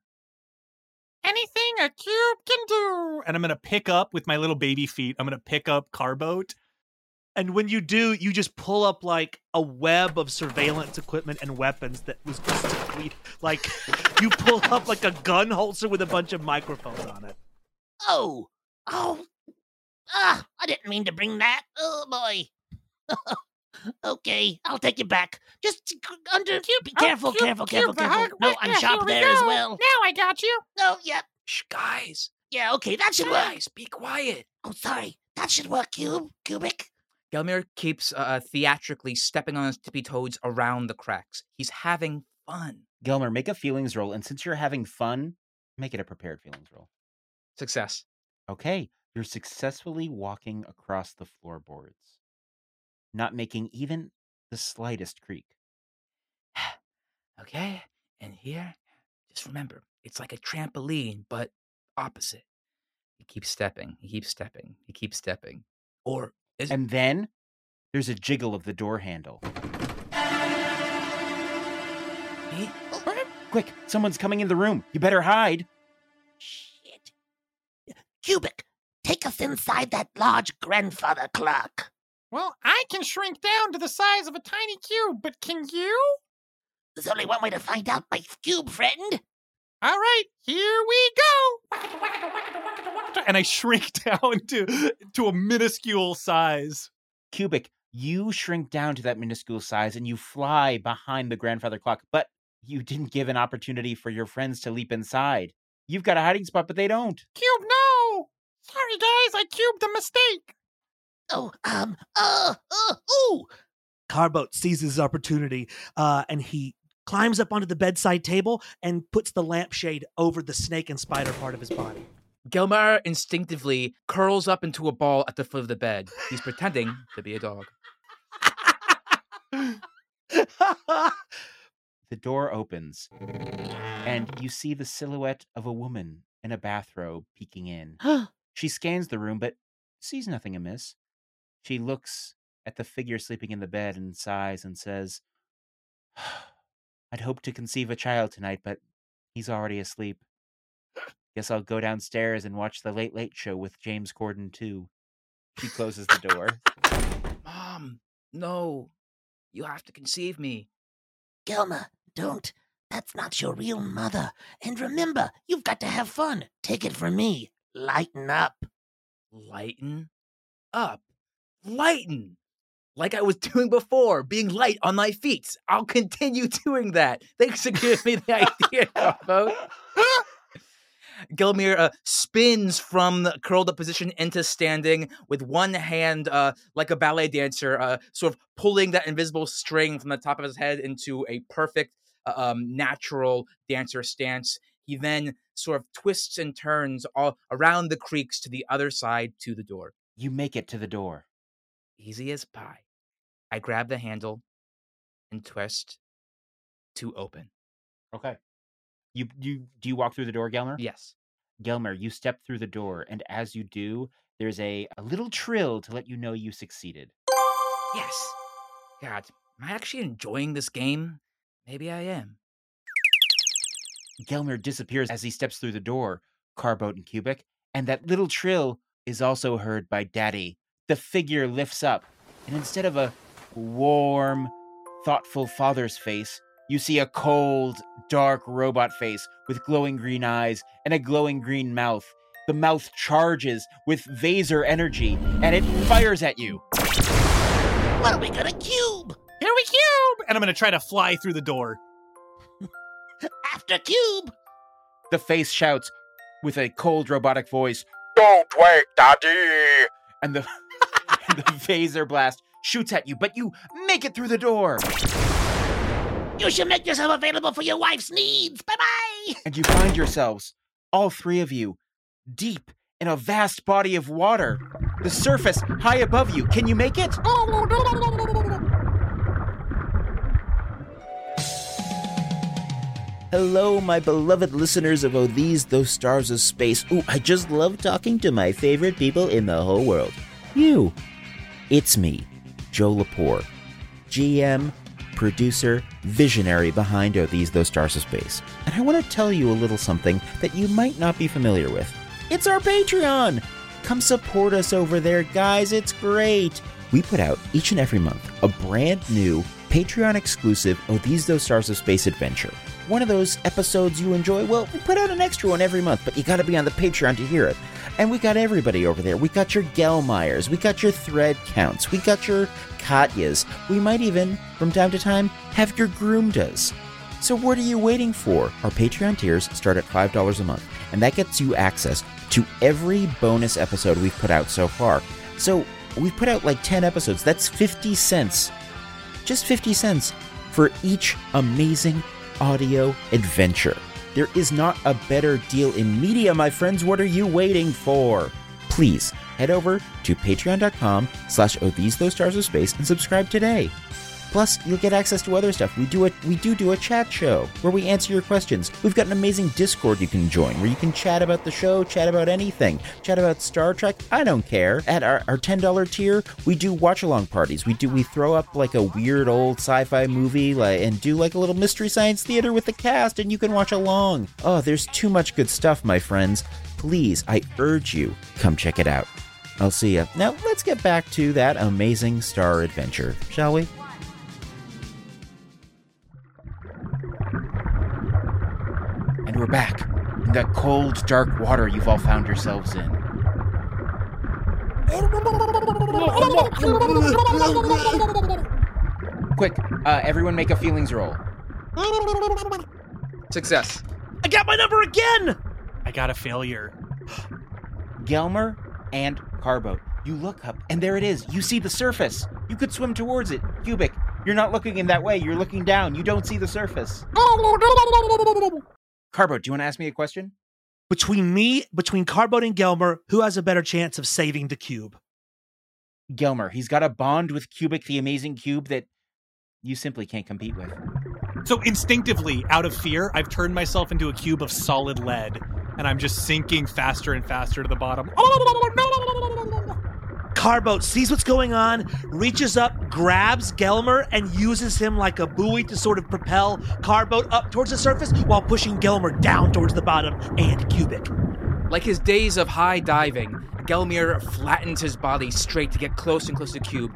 [SPEAKER 7] Anything a cube can do.
[SPEAKER 8] And I'm gonna pick up with my little baby feet. I'm gonna pick up Carboat.
[SPEAKER 4] And when you do, you just pull up like a web of surveillance equipment and weapons that was just complete. Like <laughs> you pull up like a gun holster with a bunch of microphones on it.
[SPEAKER 5] Oh, oh, ah! I didn't mean to bring that. Oh boy. <laughs> okay, I'll take it back. Just c- under. Be careful,
[SPEAKER 7] Oh, cube,
[SPEAKER 5] careful, careful,
[SPEAKER 7] cube,
[SPEAKER 5] careful. No, I'm
[SPEAKER 7] here
[SPEAKER 5] sharp
[SPEAKER 7] we
[SPEAKER 5] there as well.
[SPEAKER 7] Now I got you.
[SPEAKER 5] No, yeah,
[SPEAKER 2] Shh, guys,
[SPEAKER 5] yeah. Okay, that should work.
[SPEAKER 2] guys, be quiet.
[SPEAKER 5] Oh, sorry. That should work. Cube, cubic.
[SPEAKER 2] Gelmir keeps uh, theatrically stepping on his tippy toes around the cracks. He's having fun.
[SPEAKER 3] Gelmer, make a feelings roll, and since you're having fun, make it a prepared feelings roll.
[SPEAKER 2] Success.
[SPEAKER 3] Okay, you're successfully walking across the floorboards, not making even the slightest creak. <sighs>
[SPEAKER 2] Okay, and here, just remember, it's like a trampoline, but opposite. He keeps stepping. He keeps stepping. He keeps stepping. Or is
[SPEAKER 3] And then there's a jiggle of the door handle.
[SPEAKER 2] he?
[SPEAKER 3] Oh, quick, someone's coming in the room. You better hide.
[SPEAKER 5] Shit. Cubic, take us inside that large grandfather clock.
[SPEAKER 7] Well, I can shrink down to the size of a tiny cube, but can you?
[SPEAKER 5] There's only one way to find out, my cube friend.
[SPEAKER 7] All right, here we go.
[SPEAKER 8] And I shrink <laughs> down to to a minuscule size.
[SPEAKER 3] Cubic, you shrink down to that minuscule size and you fly behind the grandfather clock, but you didn't give an opportunity for your friends to leap inside. You've got a hiding spot, but they don't.
[SPEAKER 7] Cube, no. Sorry, guys, I cubed a mistake.
[SPEAKER 5] Oh, um, uh, uh, ooh.
[SPEAKER 4] Carboat seizes his opportunity uh, and he climbs up onto the bedside table and puts the lampshade over the snake and spider part of his body.
[SPEAKER 2] Gelmar instinctively curls up into a ball at the foot of the bed. He's pretending to be a dog.
[SPEAKER 3] The door opens, and you see the silhouette of a woman in a bathrobe peeking in. <gasps> <gasps> She scans the room, but sees nothing amiss. She looks at the figure sleeping in the bed and sighs and says, <sighs> I'd hoped to conceive a child tonight, but he's already asleep. Guess I'll go downstairs and watch the Late Late Show with James Corden, too. She closes the door. <laughs>
[SPEAKER 2] Mom, no. You have to conceive me.
[SPEAKER 5] Gelma, don't. That's not your real mother. And remember, you've got to have fun. Take it from me. Lighten up.
[SPEAKER 2] Lighten up. Lighten. Like I was <laughs> doing before, being light on my feet. I'll continue <laughs> doing that. Thanks for giving me the idea. <laughs> Gelmir uh, spins from the curled up position into standing with one hand, uh, like a ballet dancer, uh, sort of pulling that invisible string from the top of his head into a perfect, uh, um, natural dancer stance. He then sort of twists and turns all around the creaks to the other side to the door.
[SPEAKER 3] You make it to the door.
[SPEAKER 2] Easy as pie. I grab the handle and twist to open.
[SPEAKER 3] Okay. You you do you walk through the door, Gelmer?
[SPEAKER 2] Yes.
[SPEAKER 3] Gelmer, you step through the door, and as you do, there's a, a little trill to let you know you succeeded.
[SPEAKER 2] Yes. God, am I actually enjoying this game? Maybe I am.
[SPEAKER 3] Gelmer disappears as he steps through the door, Carboat and Cubic, and that little trill is also heard by Daddy. The figure lifts up, and instead of a warm, thoughtful father's face, you see a cold, dark robot face with glowing green eyes and a glowing green mouth. The mouth charges with phaser energy, and it fires at you.
[SPEAKER 5] What are we gonna cube?
[SPEAKER 8] Here we cube! And I'm gonna try to fly through the door.
[SPEAKER 5] After cube.
[SPEAKER 3] The face shouts with a cold robotic voice, Don't wake, Daddy! And the, and <laughs> the phaser blast shoots at you, but you make it through the door.
[SPEAKER 5] You should make yourself available for your wife's needs. Bye bye.
[SPEAKER 3] And you find yourselves, all three of you, deep in a vast body of water. The surface high above you. Can you make it? <laughs>
[SPEAKER 1] Hello, my beloved listeners of Oh These Those Stars of Space. Ooh, I just love talking to my favorite people in the whole world. You. It's me, Joe Lepore, GM, producer,
[SPEAKER 3] visionary behind Oh These Those Stars of Space. And I want to tell you a little something that you might not be familiar with. It's our Patreon! Come support us over there, guys. It's great. We put out each and every month a brand new Patreon exclusive Oh These Those Stars of Space adventure. One of those episodes you enjoy, well, we put out an extra one every month, but you gotta be on the Patreon to hear it. And we got everybody over there. We got your Gelmeyers, we got your thread counts, we got your Katyas. We might even, from time to time, have your Groomdas. So what are you waiting for? Our Patreon tiers start at $5 a month, and that gets you access to every bonus episode we've put out so far. So we've put out like 10 episodes. That's 50 cents. Just 50 cents for each amazing audio adventure. There is not a better deal in media, my friends. What are you waiting for? Please head over to patreon.com slash oh those stars of space and subscribe today. Plus, you'll get access to other stuff. We do a we do do a chat show where we answer your questions. We've got an amazing Discord you can join where you can chat about the show, chat about anything, chat about Star Trek. I don't care. At our, our ten dollar tier, we do watch along parties. We do we throw up like a weird old sci-fi movie like, and do like a little mystery science theater with the cast, and you can watch along. Oh, there's too much good stuff, my friends. Please, I urge you, come check it out. I'll see ya. Now let's get back to that amazing star adventure, shall we? And we're back in that cold, dark water you've all found yourselves in. Quick, uh, everyone make a feelings roll.
[SPEAKER 2] Success.
[SPEAKER 4] I got my number again.
[SPEAKER 8] I got a failure.
[SPEAKER 3] Gelmer and Carbo, You look up, and there it is. You see the surface. You could swim towards it. Cubic, you're not looking in that way. You're looking down. You don't see the surface. Carboat, do you want to ask me a question?
[SPEAKER 4] Between me, between Carboat and Gelmer, who has a better chance of saving the cube?
[SPEAKER 3] Gelmer, he's got a bond with Cubic, the amazing cube, that you simply can't compete with.
[SPEAKER 8] So instinctively, out of fear, I've turned myself into a cube of solid lead, and I'm just sinking faster and faster to the bottom.
[SPEAKER 4] Carboat sees what's going on, reaches up, grabs Gelmer, and uses him like a buoy to sort of propel Carboat up towards the surface while pushing Gelmer down towards the bottom and Cubic.
[SPEAKER 2] Like his days of high diving, Gelmir flattens his body straight to get close and close to the cube.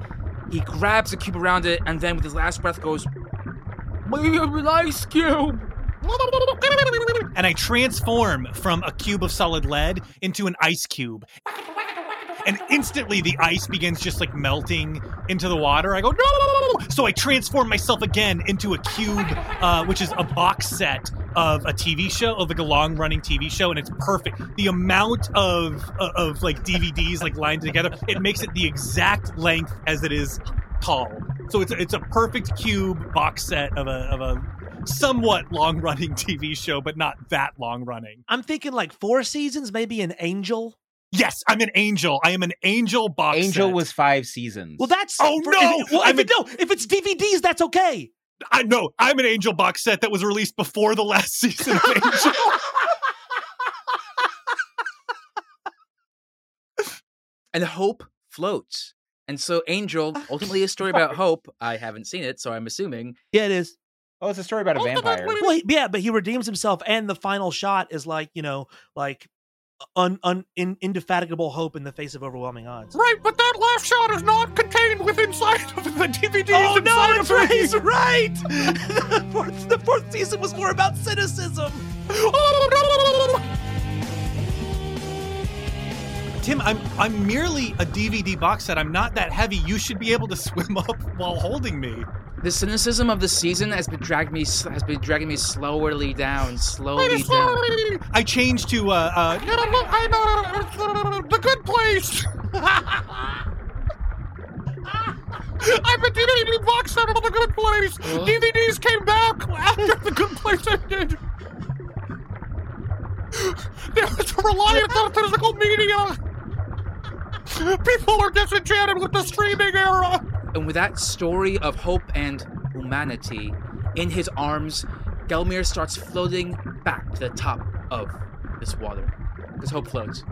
[SPEAKER 2] He grabs the cube around it and then with his last breath goes, My ice cube!
[SPEAKER 8] and I transform from a cube of solid lead into an ice cube. And instantly the ice begins just like melting into the water. I go, no! So I transform myself again into a cube, uh, which is a box set of a TV show, of like a long running TV show, and it's perfect. The amount of, of, of like DVDs like lined together, it makes it the exact length as it is tall. So it's, it's a perfect cube box set of a, of a somewhat long running <laughs> TV show, but not that long running.
[SPEAKER 4] I'm thinking like four seasons, maybe an angel.
[SPEAKER 8] Yes, I'm an angel. I am an angel box.
[SPEAKER 3] Angel
[SPEAKER 8] set.
[SPEAKER 3] was five seasons.
[SPEAKER 4] Well, that's
[SPEAKER 8] Oh,
[SPEAKER 4] for-
[SPEAKER 8] no!
[SPEAKER 4] If, well,
[SPEAKER 8] I'm
[SPEAKER 4] if it, no, if it's DVDs, that's okay.
[SPEAKER 8] I know. I'm an angel box set that was released before the last <laughs> season of Angel. <laughs>
[SPEAKER 2] And hope floats. And so Angel, <laughs> ultimately a story about hope. I haven't seen it, so I'm assuming.
[SPEAKER 4] Yeah, it is.
[SPEAKER 3] oh, it's a story about a vampire.
[SPEAKER 4] Well, he- yeah, but he redeems himself, and the final shot is like you know, like un, un in, indefatigable hope in the face of overwhelming odds.
[SPEAKER 7] Right, but that last shot is not contained within sight of the DVD.
[SPEAKER 4] Oh no, it's right, he's <laughs> right. the, fourth, the fourth season was more about cynicism.
[SPEAKER 8] Tim, I'm I'm merely a DVD box set. I'm not that heavy. You should be able to swim <laughs> up while holding me.
[SPEAKER 2] The cynicism of the season has been dragging me has been dragging me slowly down, slowly down.
[SPEAKER 8] I changed to uh, uh
[SPEAKER 7] No, no, no, I know, the good place. I'm a DVD box set of the good place. DVDs came back after the good place ended. There was a reliance on physical media. People are disenchanted with the streaming era.
[SPEAKER 2] And with that story of hope and humanity in his arms, Gelmir starts floating back to the top of this water. Because hope floats.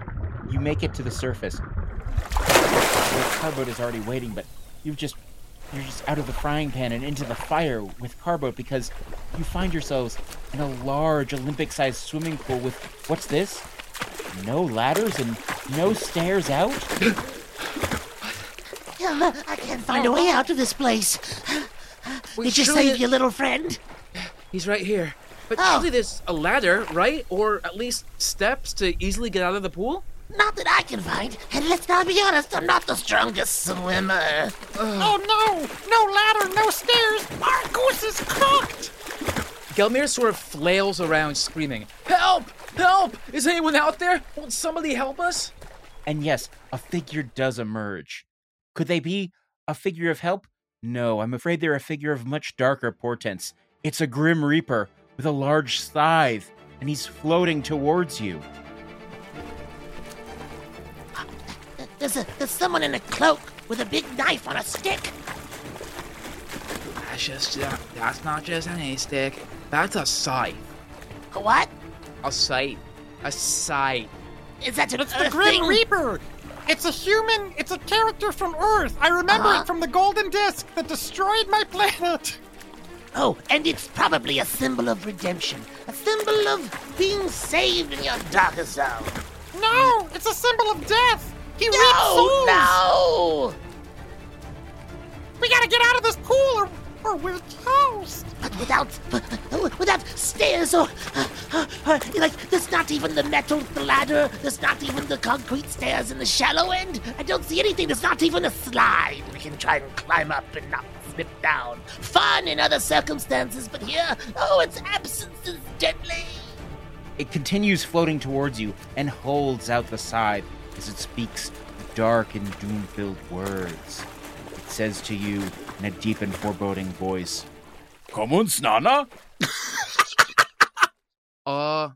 [SPEAKER 3] You make it to the surface. The carboat is already waiting, but you've just you're just out of the frying pan and into the fire with Carboat because you find yourselves in a large Olympic-sized swimming pool with what's this? No ladders and no stairs out? <gasps> <gasps> <gasps>
[SPEAKER 5] Gilma, I can't find a way out of this place.
[SPEAKER 2] Wait,
[SPEAKER 5] Did you save
[SPEAKER 2] it-
[SPEAKER 5] your little friend?
[SPEAKER 2] He's right here. But
[SPEAKER 5] Oh.
[SPEAKER 2] surely there's a ladder, right? Or at least steps to easily get out of the pool?
[SPEAKER 5] Not that I can find. And let's not be honest, I'm not the strongest swimmer.
[SPEAKER 7] Oh no! No ladder, no stairs! Our goose is cooked!
[SPEAKER 2] Gelmir sort of flails around screaming, Help! Help! Is anyone out there? Won't somebody help us?
[SPEAKER 3] And yes, a figure does emerge. Could they be a figure of help? No, I'm afraid they're a figure of much darker portents. It's a Grim Reaper with a large scythe, and he's floating towards you.
[SPEAKER 5] There's, a, there's someone in a cloak with a big knife on a stick.
[SPEAKER 2] That's just, uh, that's not just any stick. That's a scythe.
[SPEAKER 5] A what?
[SPEAKER 2] A scythe. A scythe.
[SPEAKER 5] Is that an
[SPEAKER 7] It's the
[SPEAKER 5] Earth
[SPEAKER 7] Grim? Reaper! It's a human, it's a character from Earth. I remember
[SPEAKER 5] Uh-huh.
[SPEAKER 7] it from the Golden Disc that destroyed my planet.
[SPEAKER 5] Oh, and it's probably a symbol of redemption. A symbol of being saved in your darkest zone.
[SPEAKER 7] No, it's a symbol of death. He reaps
[SPEAKER 5] No,
[SPEAKER 7] souls.
[SPEAKER 5] no!
[SPEAKER 7] We gotta get out of this pool or, or we're toast.
[SPEAKER 5] But without, without stairs or, like, there's not even the metal ladder. There's not even the concrete stairs in the shallow end. I don't see anything. There's not even a slide. We can try and climb up and not slip down. Fun in other circumstances, but here, oh, its absence is deadly.
[SPEAKER 3] It continues floating towards you and holds out the scythe as it speaks dark and doom filled words. It says to you in a deep and foreboding voice
[SPEAKER 1] Come on, Snana. <laughs>
[SPEAKER 2] Uh,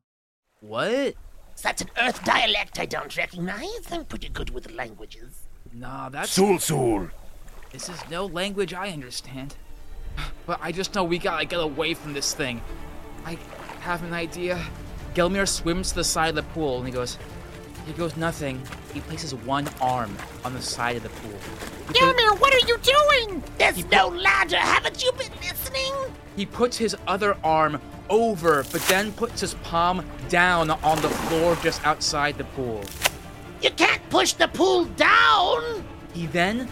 [SPEAKER 2] what?
[SPEAKER 5] That's an Earth dialect I don't recognize. I'm pretty good with languages.
[SPEAKER 2] Nah, that's.
[SPEAKER 1] Soul, soul.
[SPEAKER 2] This is no language I understand. <sighs> But I just know we gotta get away from this thing. I have an idea. Gelmir swims to the side of the pool and he goes, he goes nothing. He places one arm on the side of the pool. Put-
[SPEAKER 7] what are you doing?
[SPEAKER 5] There's no ladder. Haven't you been listening?
[SPEAKER 2] he puts his other arm over, but then puts his palm down on the floor just outside the pool.
[SPEAKER 5] You can't push the pool down.
[SPEAKER 2] He then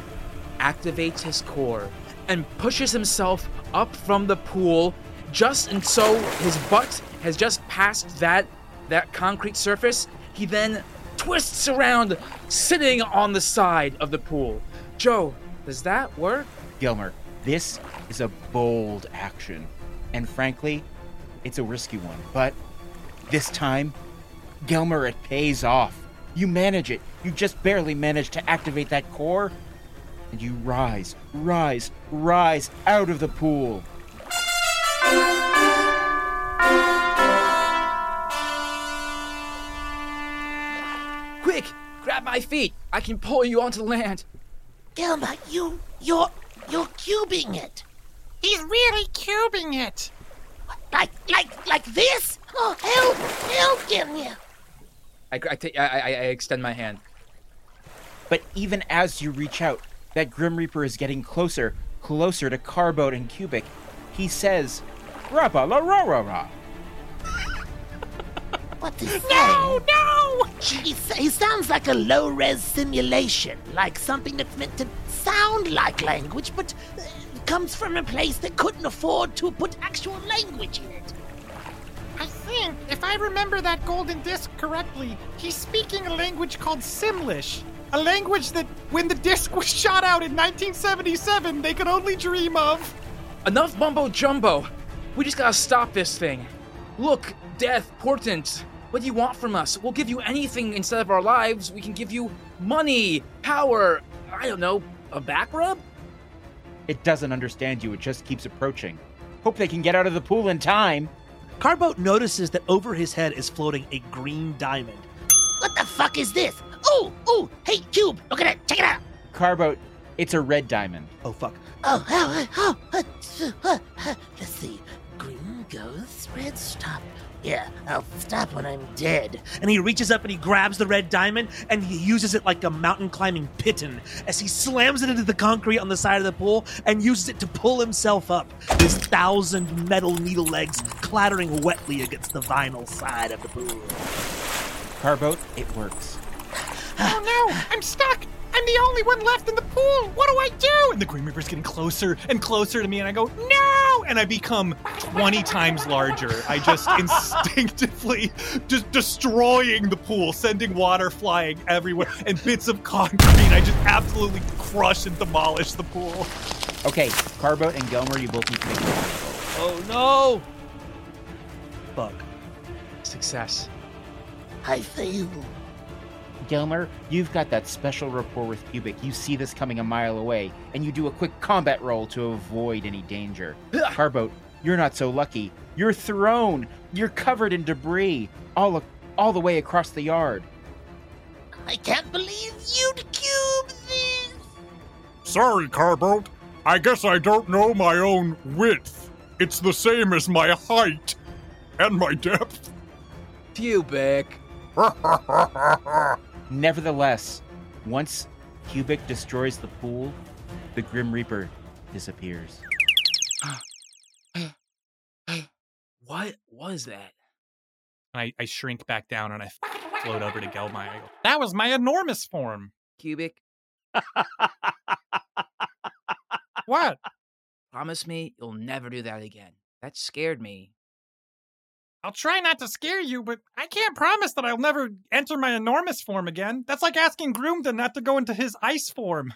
[SPEAKER 2] activates his core and pushes himself up from the pool just and so his butt has just passed that that concrete surface. He then twists around sitting on the side of the pool. Joe, does that work?
[SPEAKER 3] Gilmer, this is a bold action. And frankly, it's a risky one. But this time, Gilmer, it pays off. You manage it. You just barely manage to activate that core. And you rise, rise, rise out of the pool.
[SPEAKER 2] Grab my feet. I can pull you onto land.
[SPEAKER 5] Gilma, you, you're, you're cubing it.
[SPEAKER 7] He's really cubing it.
[SPEAKER 5] Like, like, like this? Oh, help, help, Gilma.
[SPEAKER 2] I, I, I, I, I extend my hand.
[SPEAKER 3] But even as you reach out, that Grim Reaper is getting closer, closer to Carboat and Cubic. He says, Rabba la ra ra ra.
[SPEAKER 5] What's he saying?
[SPEAKER 7] No, no!
[SPEAKER 5] He, he sounds like a low-res simulation, like something that's meant to sound like language, but uh, comes from a place that couldn't afford to put actual language in it.
[SPEAKER 7] I think, if I remember that golden disc correctly, he's speaking a language called Simlish. A language that, when the disc was shot out in 1977, they could only dream of.
[SPEAKER 2] Enough mumbo jumbo. We just gotta stop this thing. Look, death, portent. What do you want from us? We'll give you anything instead of our lives. We can give you money, power, I don't know, a back rub?
[SPEAKER 3] It doesn't understand you, it just keeps approaching. Hope they can get out of the pool in time.
[SPEAKER 4] Carboat notices that over his head is floating a green diamond.
[SPEAKER 5] What the fuck is this? Ooh, ooh, hey, Cube, look at it, check it out.
[SPEAKER 3] Carboat, it's a red diamond.
[SPEAKER 4] Oh fuck.
[SPEAKER 5] Oh, oh, oh, uh, uh, uh, let's see. Green go. This red stop. Yeah, I'll stop when I'm dead.
[SPEAKER 4] And he reaches up and he grabs the red diamond and he uses it like a mountain climbing piton as he slams it into the concrete on the side of the pool and uses it to pull himself up. His thousand metal needle legs clattering wetly against the vinyl side of the pool.
[SPEAKER 3] Carboat, it works.
[SPEAKER 8] Oh no, I'm stuck. I'm the only one left in the pool. What do I do? And the Grim Reaper's getting closer and closer to me, and I go, no! And I become 20 times larger. I just <laughs> instinctively just destroying the pool, sending water flying everywhere, and bits of concrete. I just absolutely crush and demolish the pool.
[SPEAKER 3] Okay, Carboat and Gelmer, you both need to make a.
[SPEAKER 4] Oh no! Fuck.
[SPEAKER 2] Success.
[SPEAKER 5] I fail.
[SPEAKER 3] Gelmer, you've got that special rapport with Cubic. You see this coming a mile away, and you do a quick combat roll to avoid any danger. Carboat, you're not so lucky. You're thrown. You're covered in debris, all a- all the way across the yard.
[SPEAKER 5] I can't believe you'd cube this.
[SPEAKER 7] Sorry, Carboat. I guess I don't know my own width. It's the same as my height and my depth.
[SPEAKER 2] Cubic. <laughs>
[SPEAKER 3] Nevertheless, once Cubic destroys the pool, the Grim Reaper disappears. <gasps>
[SPEAKER 2] What was that?
[SPEAKER 8] I, I shrink back down and I float over to Gelmire. That was my enormous form.
[SPEAKER 2] Cubic,
[SPEAKER 8] What?
[SPEAKER 2] promise me you'll never do that again. That scared me.
[SPEAKER 8] I'll try not to scare you, but I can't promise that I'll never enter my enormous form again. That's like asking Groomden not to go into his ice form.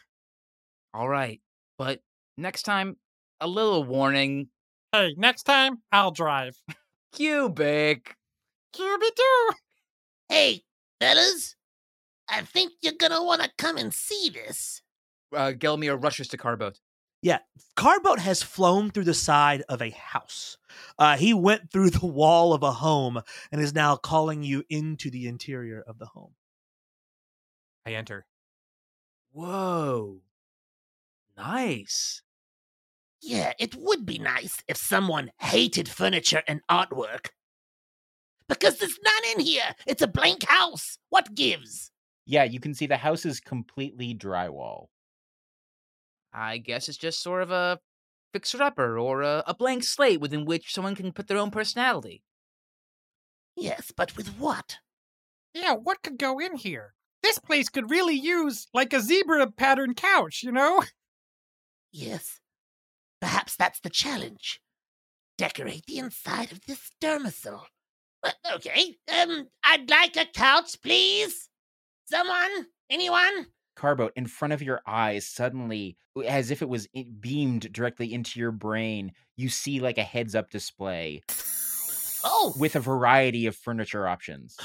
[SPEAKER 2] All right, but next time, a little warning.
[SPEAKER 8] Hey, next time, I'll drive. <laughs>
[SPEAKER 2] Cubic.
[SPEAKER 8] Kirby too.
[SPEAKER 5] Hey, fellas. I think you're gonna wanna come and see this.
[SPEAKER 2] Uh, Gelmir rushes to Carboat.
[SPEAKER 4] Yeah, Carboat has flown through the side of a house. Uh, he went through <laughs> the wall of a home and is now calling you into the interior of the home.
[SPEAKER 8] I enter.
[SPEAKER 2] Whoa. Nice.
[SPEAKER 5] Yeah, it would be nice if someone hated furniture and artwork. Because there's none in here. It's a blank house. What gives?
[SPEAKER 3] Yeah, you can see the house is completely drywall.
[SPEAKER 2] I guess it's just sort of a fixer upper or a, a blank slate within which someone can put their own personality.
[SPEAKER 5] Yes, but with what?
[SPEAKER 8] Yeah, what could go in here? This place could really use like a zebra pattern couch, you know? <laughs>
[SPEAKER 5] Yes. Perhaps that's the challenge. Decorate the inside of this dermisal. Uh, okay. Um, I'd like a couch, please. Someone? Anyone?
[SPEAKER 3] Carboat, in front of your eyes, suddenly, as if it was beamed directly into your brain, you see like a heads up display
[SPEAKER 5] Oh,
[SPEAKER 3] with a variety of furniture options.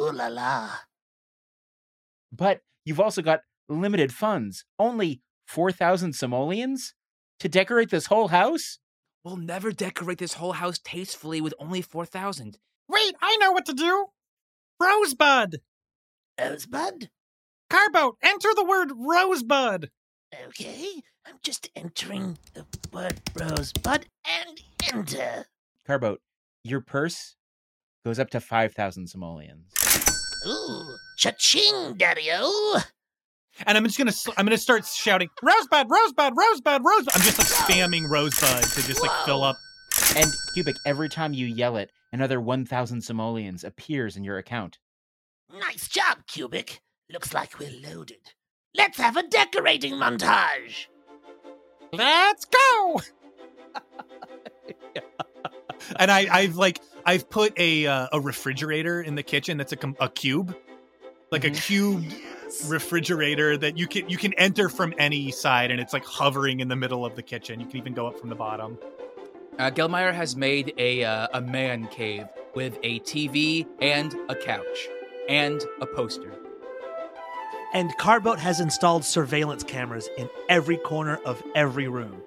[SPEAKER 5] ooh la la.
[SPEAKER 3] But you've also got limited funds, only 4,000 simoleons to decorate this whole house?
[SPEAKER 2] We'll never decorate this whole house tastefully with only 4,000.
[SPEAKER 8] Wait, I know what to do. Rosebud.
[SPEAKER 5] Rosebud?
[SPEAKER 8] Carboat, enter the word rosebud.
[SPEAKER 5] Okay, I'm just entering the word rosebud and enter.
[SPEAKER 3] Carboat, your purse goes up to 5,000 simoleons.
[SPEAKER 5] Ooh, cha-ching, daddy-o.
[SPEAKER 8] And I'm just gonna sl- I'm gonna start shouting rosebud, rosebud, rosebud, rosebud. I'm just like spamming rosebud to just like fill up.
[SPEAKER 3] And Cubic, every time you yell it, another 1,000 simoleons appears in your account.
[SPEAKER 5] Nice job, Cubic. Looks like we're loaded. Let's have a decorating montage.
[SPEAKER 8] Let's go. <laughs> and I I've like I've put a uh, a refrigerator in the kitchen that's a com- a cube, like a cubed refrigerator that you can you can enter from any side, and it's like hovering in the middle of the kitchen. You can even go up from the bottom.
[SPEAKER 2] Uh, Gelmeyer has made a, uh, a man cave with a TV and a couch and a poster.
[SPEAKER 4] And Carboat has installed surveillance cameras in every corner of every room.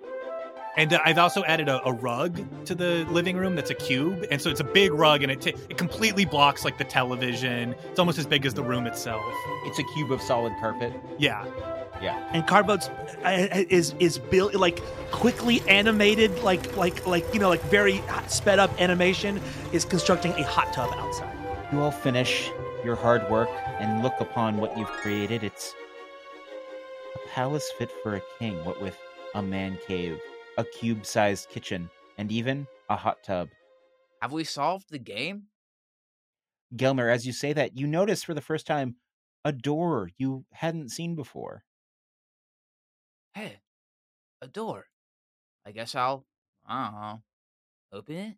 [SPEAKER 8] And uh, I've also added a, a rug to the living room that's a cube, and so it's a big rug, and it ta it completely blocks like the television. It's almost as big as the room itself.
[SPEAKER 3] It's a cube of solid carpet.
[SPEAKER 8] Yeah,
[SPEAKER 3] Yeah.
[SPEAKER 4] And Carboat's uh, is is built like quickly animated, like like like you know, like very sped up animation is constructing a hot tub outside.
[SPEAKER 3] You all finish your hard work and look upon what you've created. It's a palace fit for a king, what with a man cave, a cube sized kitchen, and even a hot tub.
[SPEAKER 2] Have we solved the game?
[SPEAKER 3] Gelmer, as you say that, you notice for the first time a door you hadn't seen before.
[SPEAKER 2] Hey, a door. I guess I'll, I don't know, open it?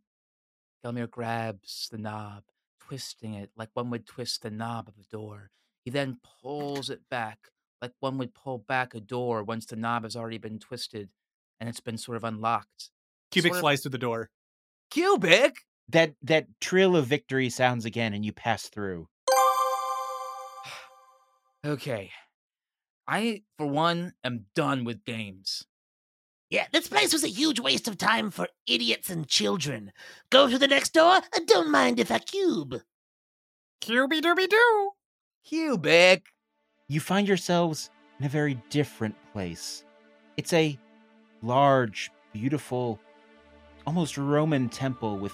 [SPEAKER 2] Gelmir grabs the knob, twisting it like one would twist the knob of a door. He then pulls it back like one would pull back a door once the knob has already been twisted and it's been sort of unlocked.
[SPEAKER 8] Cubic
[SPEAKER 2] Sort of-
[SPEAKER 8] flies through the door.
[SPEAKER 2] Cubic?
[SPEAKER 3] That that trill of victory sounds again and you pass through. <sighs>
[SPEAKER 2] Okay. I, for one, am done with games.
[SPEAKER 5] Yeah, this place was a huge waste of time for idiots and children. Go to the next door, and don't mind if I cube.
[SPEAKER 7] Cubey dooby doo.
[SPEAKER 2] Cubic!
[SPEAKER 3] You find yourselves in a very different place. It's a large, beautiful, almost Roman temple with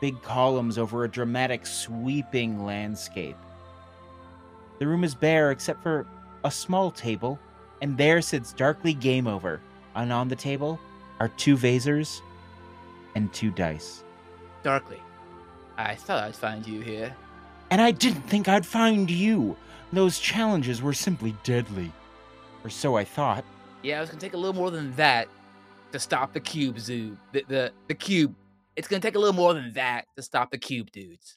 [SPEAKER 3] big columns over a dramatic, sweeping landscape. The room is bare except for a small table, and there sits Darkly Game Over. And on the table are two phasers and two dice.
[SPEAKER 2] Darkly. I thought I'd find you here.
[SPEAKER 3] And I didn't think I'd find you. Those challenges were simply deadly. Or so I thought.
[SPEAKER 2] Yeah, it's gonna take a little more than that to stop the cube zoo. The the, the cube. It's gonna take a little more than that to stop the cube dudes.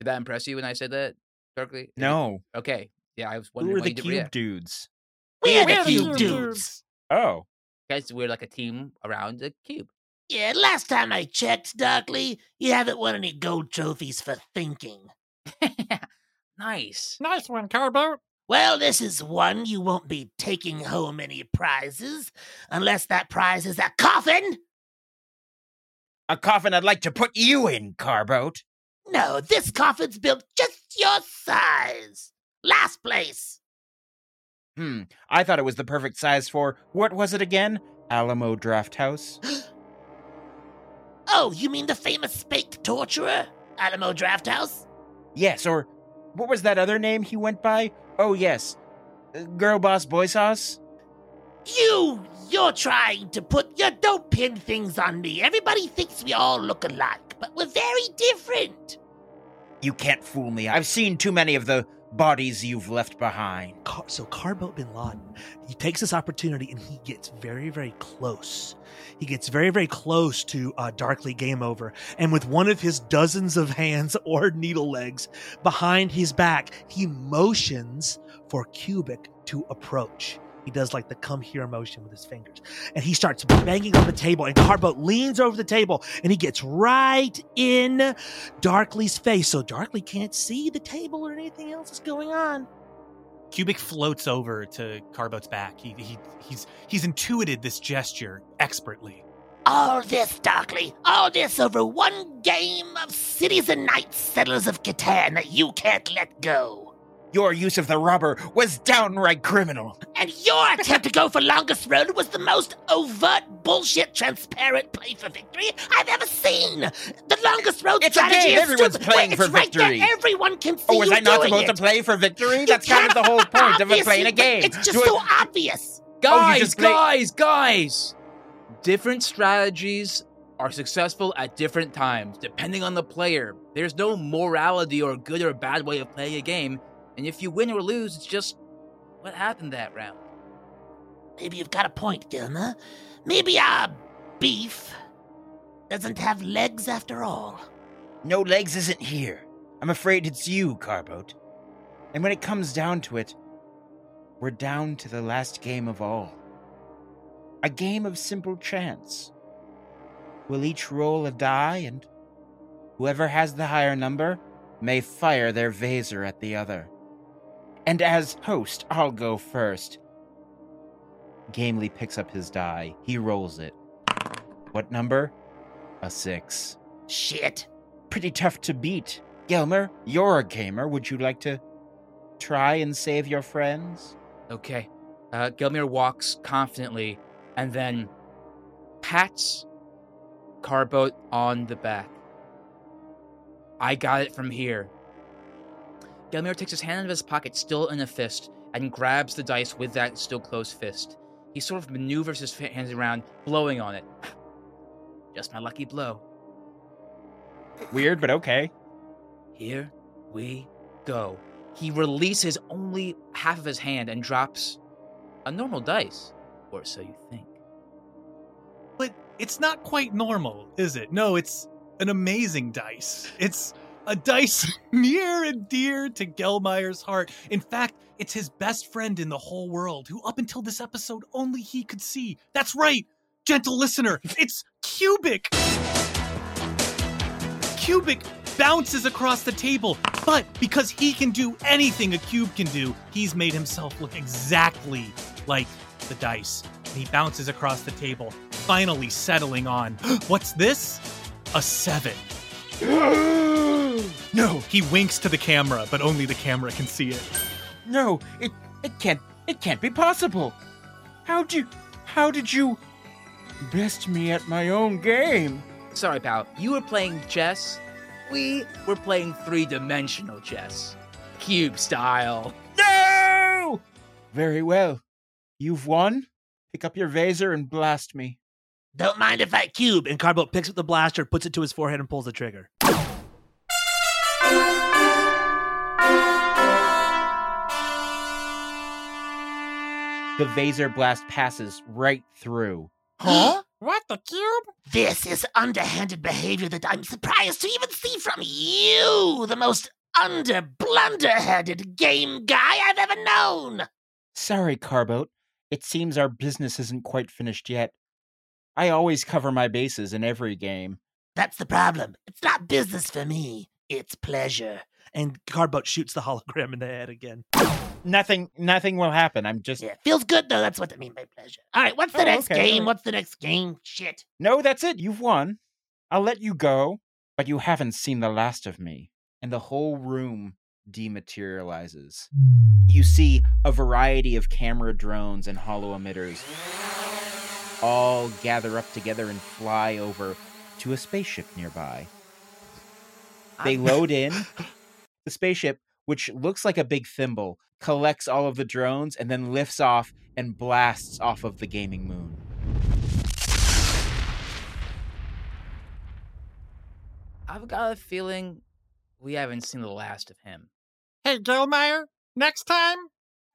[SPEAKER 2] Did that impress you when I said that, Darkly?
[SPEAKER 3] No.
[SPEAKER 2] Okay. Yeah, I was
[SPEAKER 3] Who
[SPEAKER 2] wondering
[SPEAKER 3] are
[SPEAKER 2] why
[SPEAKER 3] the cube dudes?
[SPEAKER 5] We're the
[SPEAKER 7] We're the
[SPEAKER 5] cube
[SPEAKER 7] cube
[SPEAKER 5] dudes.
[SPEAKER 3] Oh.
[SPEAKER 2] Guys, we're like a team around a cube.
[SPEAKER 5] Yeah, last time I checked, Darkly, you haven't won any gold trophies for thinking. <laughs>
[SPEAKER 2] nice.
[SPEAKER 7] Nice one, Carboat.
[SPEAKER 5] Well, this is one you won't be taking home any prizes, unless that prize is a coffin.
[SPEAKER 3] A coffin I'd like to put you in, Carboat.
[SPEAKER 5] No, this coffin's built just your size. Last place.
[SPEAKER 3] Hmm. I thought it was the perfect size for what was it again? Alamo Draft House. <gasps>
[SPEAKER 5] Oh, you mean the famous spake torturer? Alamo Draft House?
[SPEAKER 3] yes, or what was that other name he went by? Oh yes, Uh, Girl Boss Boy Sauce.
[SPEAKER 5] You, you're trying to put, you don't pin things on me. Everybody thinks we all look alike, but we're very different.
[SPEAKER 3] You can't fool me. I've seen too many of the bodies you've left behind.
[SPEAKER 4] So Carboat Bin Laden, he takes this opportunity and he gets very, very close. He gets very, very close to uh, Darkly Game Over, and with one of his dozens of hands <laughs> or needle legs behind his back, he motions for Cubic to approach. He does like the come here motion with his fingers. And he starts banging on the table, and Carboat leans over the table and he gets right in Darkly's face. So Darkly can't see the table or anything else that's going on.
[SPEAKER 8] Cubic floats over to Carboat's back. He, he he's he's intuited this gesture expertly.
[SPEAKER 5] All this, Darkly, all this over one game of Cities and Knights Settlers of Catan that you can't let go.
[SPEAKER 3] Your use of the robber was downright criminal.
[SPEAKER 5] And your attempt to go for longest road was the most overt, bullshit, transparent play for victory I've ever seen. The longest road
[SPEAKER 3] It's a
[SPEAKER 5] strategy
[SPEAKER 3] game.
[SPEAKER 5] is
[SPEAKER 3] Everyone's
[SPEAKER 5] stupid.
[SPEAKER 3] playing
[SPEAKER 5] Wait,
[SPEAKER 3] for
[SPEAKER 5] it's right there.
[SPEAKER 3] victory.
[SPEAKER 5] Everyone can oh, see
[SPEAKER 3] Oh, was
[SPEAKER 5] you
[SPEAKER 3] I not supposed
[SPEAKER 5] it.
[SPEAKER 3] to play for victory?
[SPEAKER 5] You
[SPEAKER 3] That's kind of the whole point of it playing a game.
[SPEAKER 5] It's just
[SPEAKER 3] Do it-
[SPEAKER 5] so obvious.
[SPEAKER 3] Oh,
[SPEAKER 2] Guys,
[SPEAKER 3] just play-
[SPEAKER 2] guys, guys! Different strategies are successful at different times, depending on the player. There's no morality or good or bad way of playing a game, and if you win or lose, it's just what happened that round.
[SPEAKER 5] Maybe you've got a point, Gilmer. Maybe our beef doesn't have legs after all.
[SPEAKER 3] No legs isn't here. I'm afraid it's you, Carboat. And when it comes down to it, we're down to the last game of all. A game of simple chance. We'll each roll a die, and whoever has the higher number may fire their phaser at the other. And as host, I'll go first. Gamely picks up his die. He rolls it. What number? A six
[SPEAKER 5] Shit.
[SPEAKER 3] pretty tough to beat. Gelmer, you're a gamer. Would you like to try and save your friends?
[SPEAKER 2] Okay. Uh, walks confidently and then pats Carboat on the back. I got it from here. Gelmir takes his hand out of his pocket, still in a fist, and grabs the dice with that still closed fist. He sort of maneuvers his hands around, blowing on it. Just my lucky blow.
[SPEAKER 3] Weird, but okay.
[SPEAKER 2] Here we go. He releases only half of his hand and drops a normal dice, or so you think.
[SPEAKER 8] But it's not quite normal, is it? No, it's an amazing dice. It's a dice near and dear to Gelmeyer's heart. In fact, it's his best friend in the whole world, who up until this episode only he could see. That's right, gentle listener, it's Cubic. Cubic bounces across the table, but because he can do anything a cube can do, he's made himself look exactly like the dice. And he bounces across the table, finally settling on what's this? A seven. No, he winks to the camera, but only the camera can see it.
[SPEAKER 3] No, it it can't it can't be possible. How'd you how did you best me at my own game?
[SPEAKER 2] Sorry, pal. You were playing chess. We were playing three dimensional chess. Cube style.
[SPEAKER 3] No! Very well. You've won. Pick up your phaser and blast me.
[SPEAKER 5] Don't mind if I cube.
[SPEAKER 4] And Carboat picks up the blaster, puts it to his forehead, and pulls the trigger.
[SPEAKER 3] The phaser blast passes right through.
[SPEAKER 7] Huh? <gasps> What, the cube?
[SPEAKER 5] This is underhanded behavior that I'm surprised to even see from you, the most under blunderheaded game guy I've ever known.
[SPEAKER 3] Sorry, Carboat. It seems our business isn't quite finished yet. I always cover my bases in every game.
[SPEAKER 5] That's the problem. It's not business for me. It's pleasure.
[SPEAKER 4] And Carboat shoots the hologram in the head again.
[SPEAKER 3] Nothing nothing will happen. I'm just
[SPEAKER 5] Yeah, feels good though. That's what I mean by pleasure. All right, what's the
[SPEAKER 3] Oh,
[SPEAKER 5] next
[SPEAKER 3] okay,
[SPEAKER 5] game? What's the next game? Shit.
[SPEAKER 3] No, that's it. You've won. I'll let you go, but you haven't seen the last of me. And the whole room dematerializes. You see a variety of camera drones and holo emitters all gather up together and fly over to a spaceship nearby. They <laughs> load in. The spaceship, which looks like a big thimble, collects all of the drones and then lifts off and blasts off of the gaming moon.
[SPEAKER 2] I've got a feeling we haven't seen the last of him.
[SPEAKER 7] Hey, Gelmeyer, next time,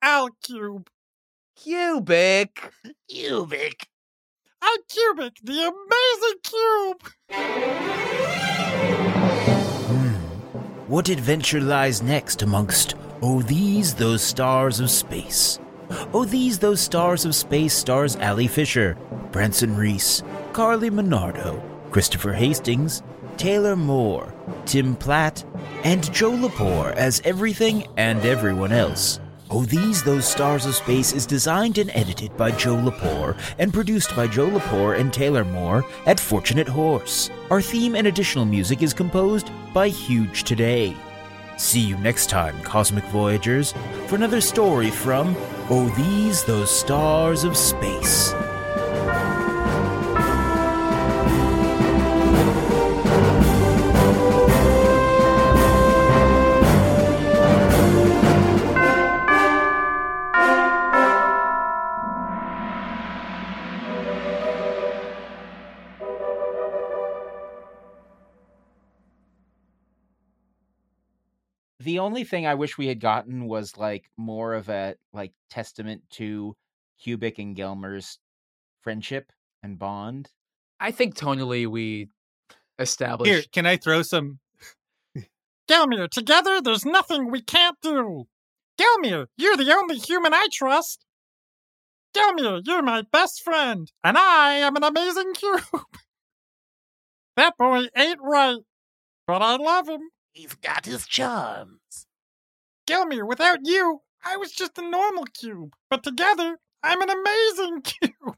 [SPEAKER 7] I'll cube.
[SPEAKER 2] Cubic! <laughs>
[SPEAKER 5] Cubic.
[SPEAKER 7] I'm Cubic, the amazing cube!
[SPEAKER 1] What adventure lies next amongst Oh These Those Stars of Space? Oh These Those Stars of Space stars Ali Fisher, Branson Reese, Carly Monardo, Christopher Hastings, Taylor Moore, Tim Platt, and Joe Lepore as everything and everyone else. Oh These Those Stars of Space is designed and edited by Joe Lepore and produced by Joe Lepore and Taylor Moore at Fortunate Horse. Our theme and additional music is composed by Huge Today. See you next time, Cosmic Voyagers, for another story from Oh These Those Stars of Space.
[SPEAKER 3] The only thing I wish we had gotten was like more of a like testament to Cubic and Gelmer's friendship and bond.
[SPEAKER 2] I think tonally we established.
[SPEAKER 8] Here, can I throw some? <laughs>
[SPEAKER 7] Gelmir, together there's nothing we can't do. Gelmir, you're the only human I trust. Gelmir, you're my best friend, and I am an amazing <laughs> cube. that boy ain't right, but I love him.
[SPEAKER 5] He's got his charms.
[SPEAKER 7] Gelmir, without you, I was just a normal cube, but together, I'm an amazing <laughs> cube.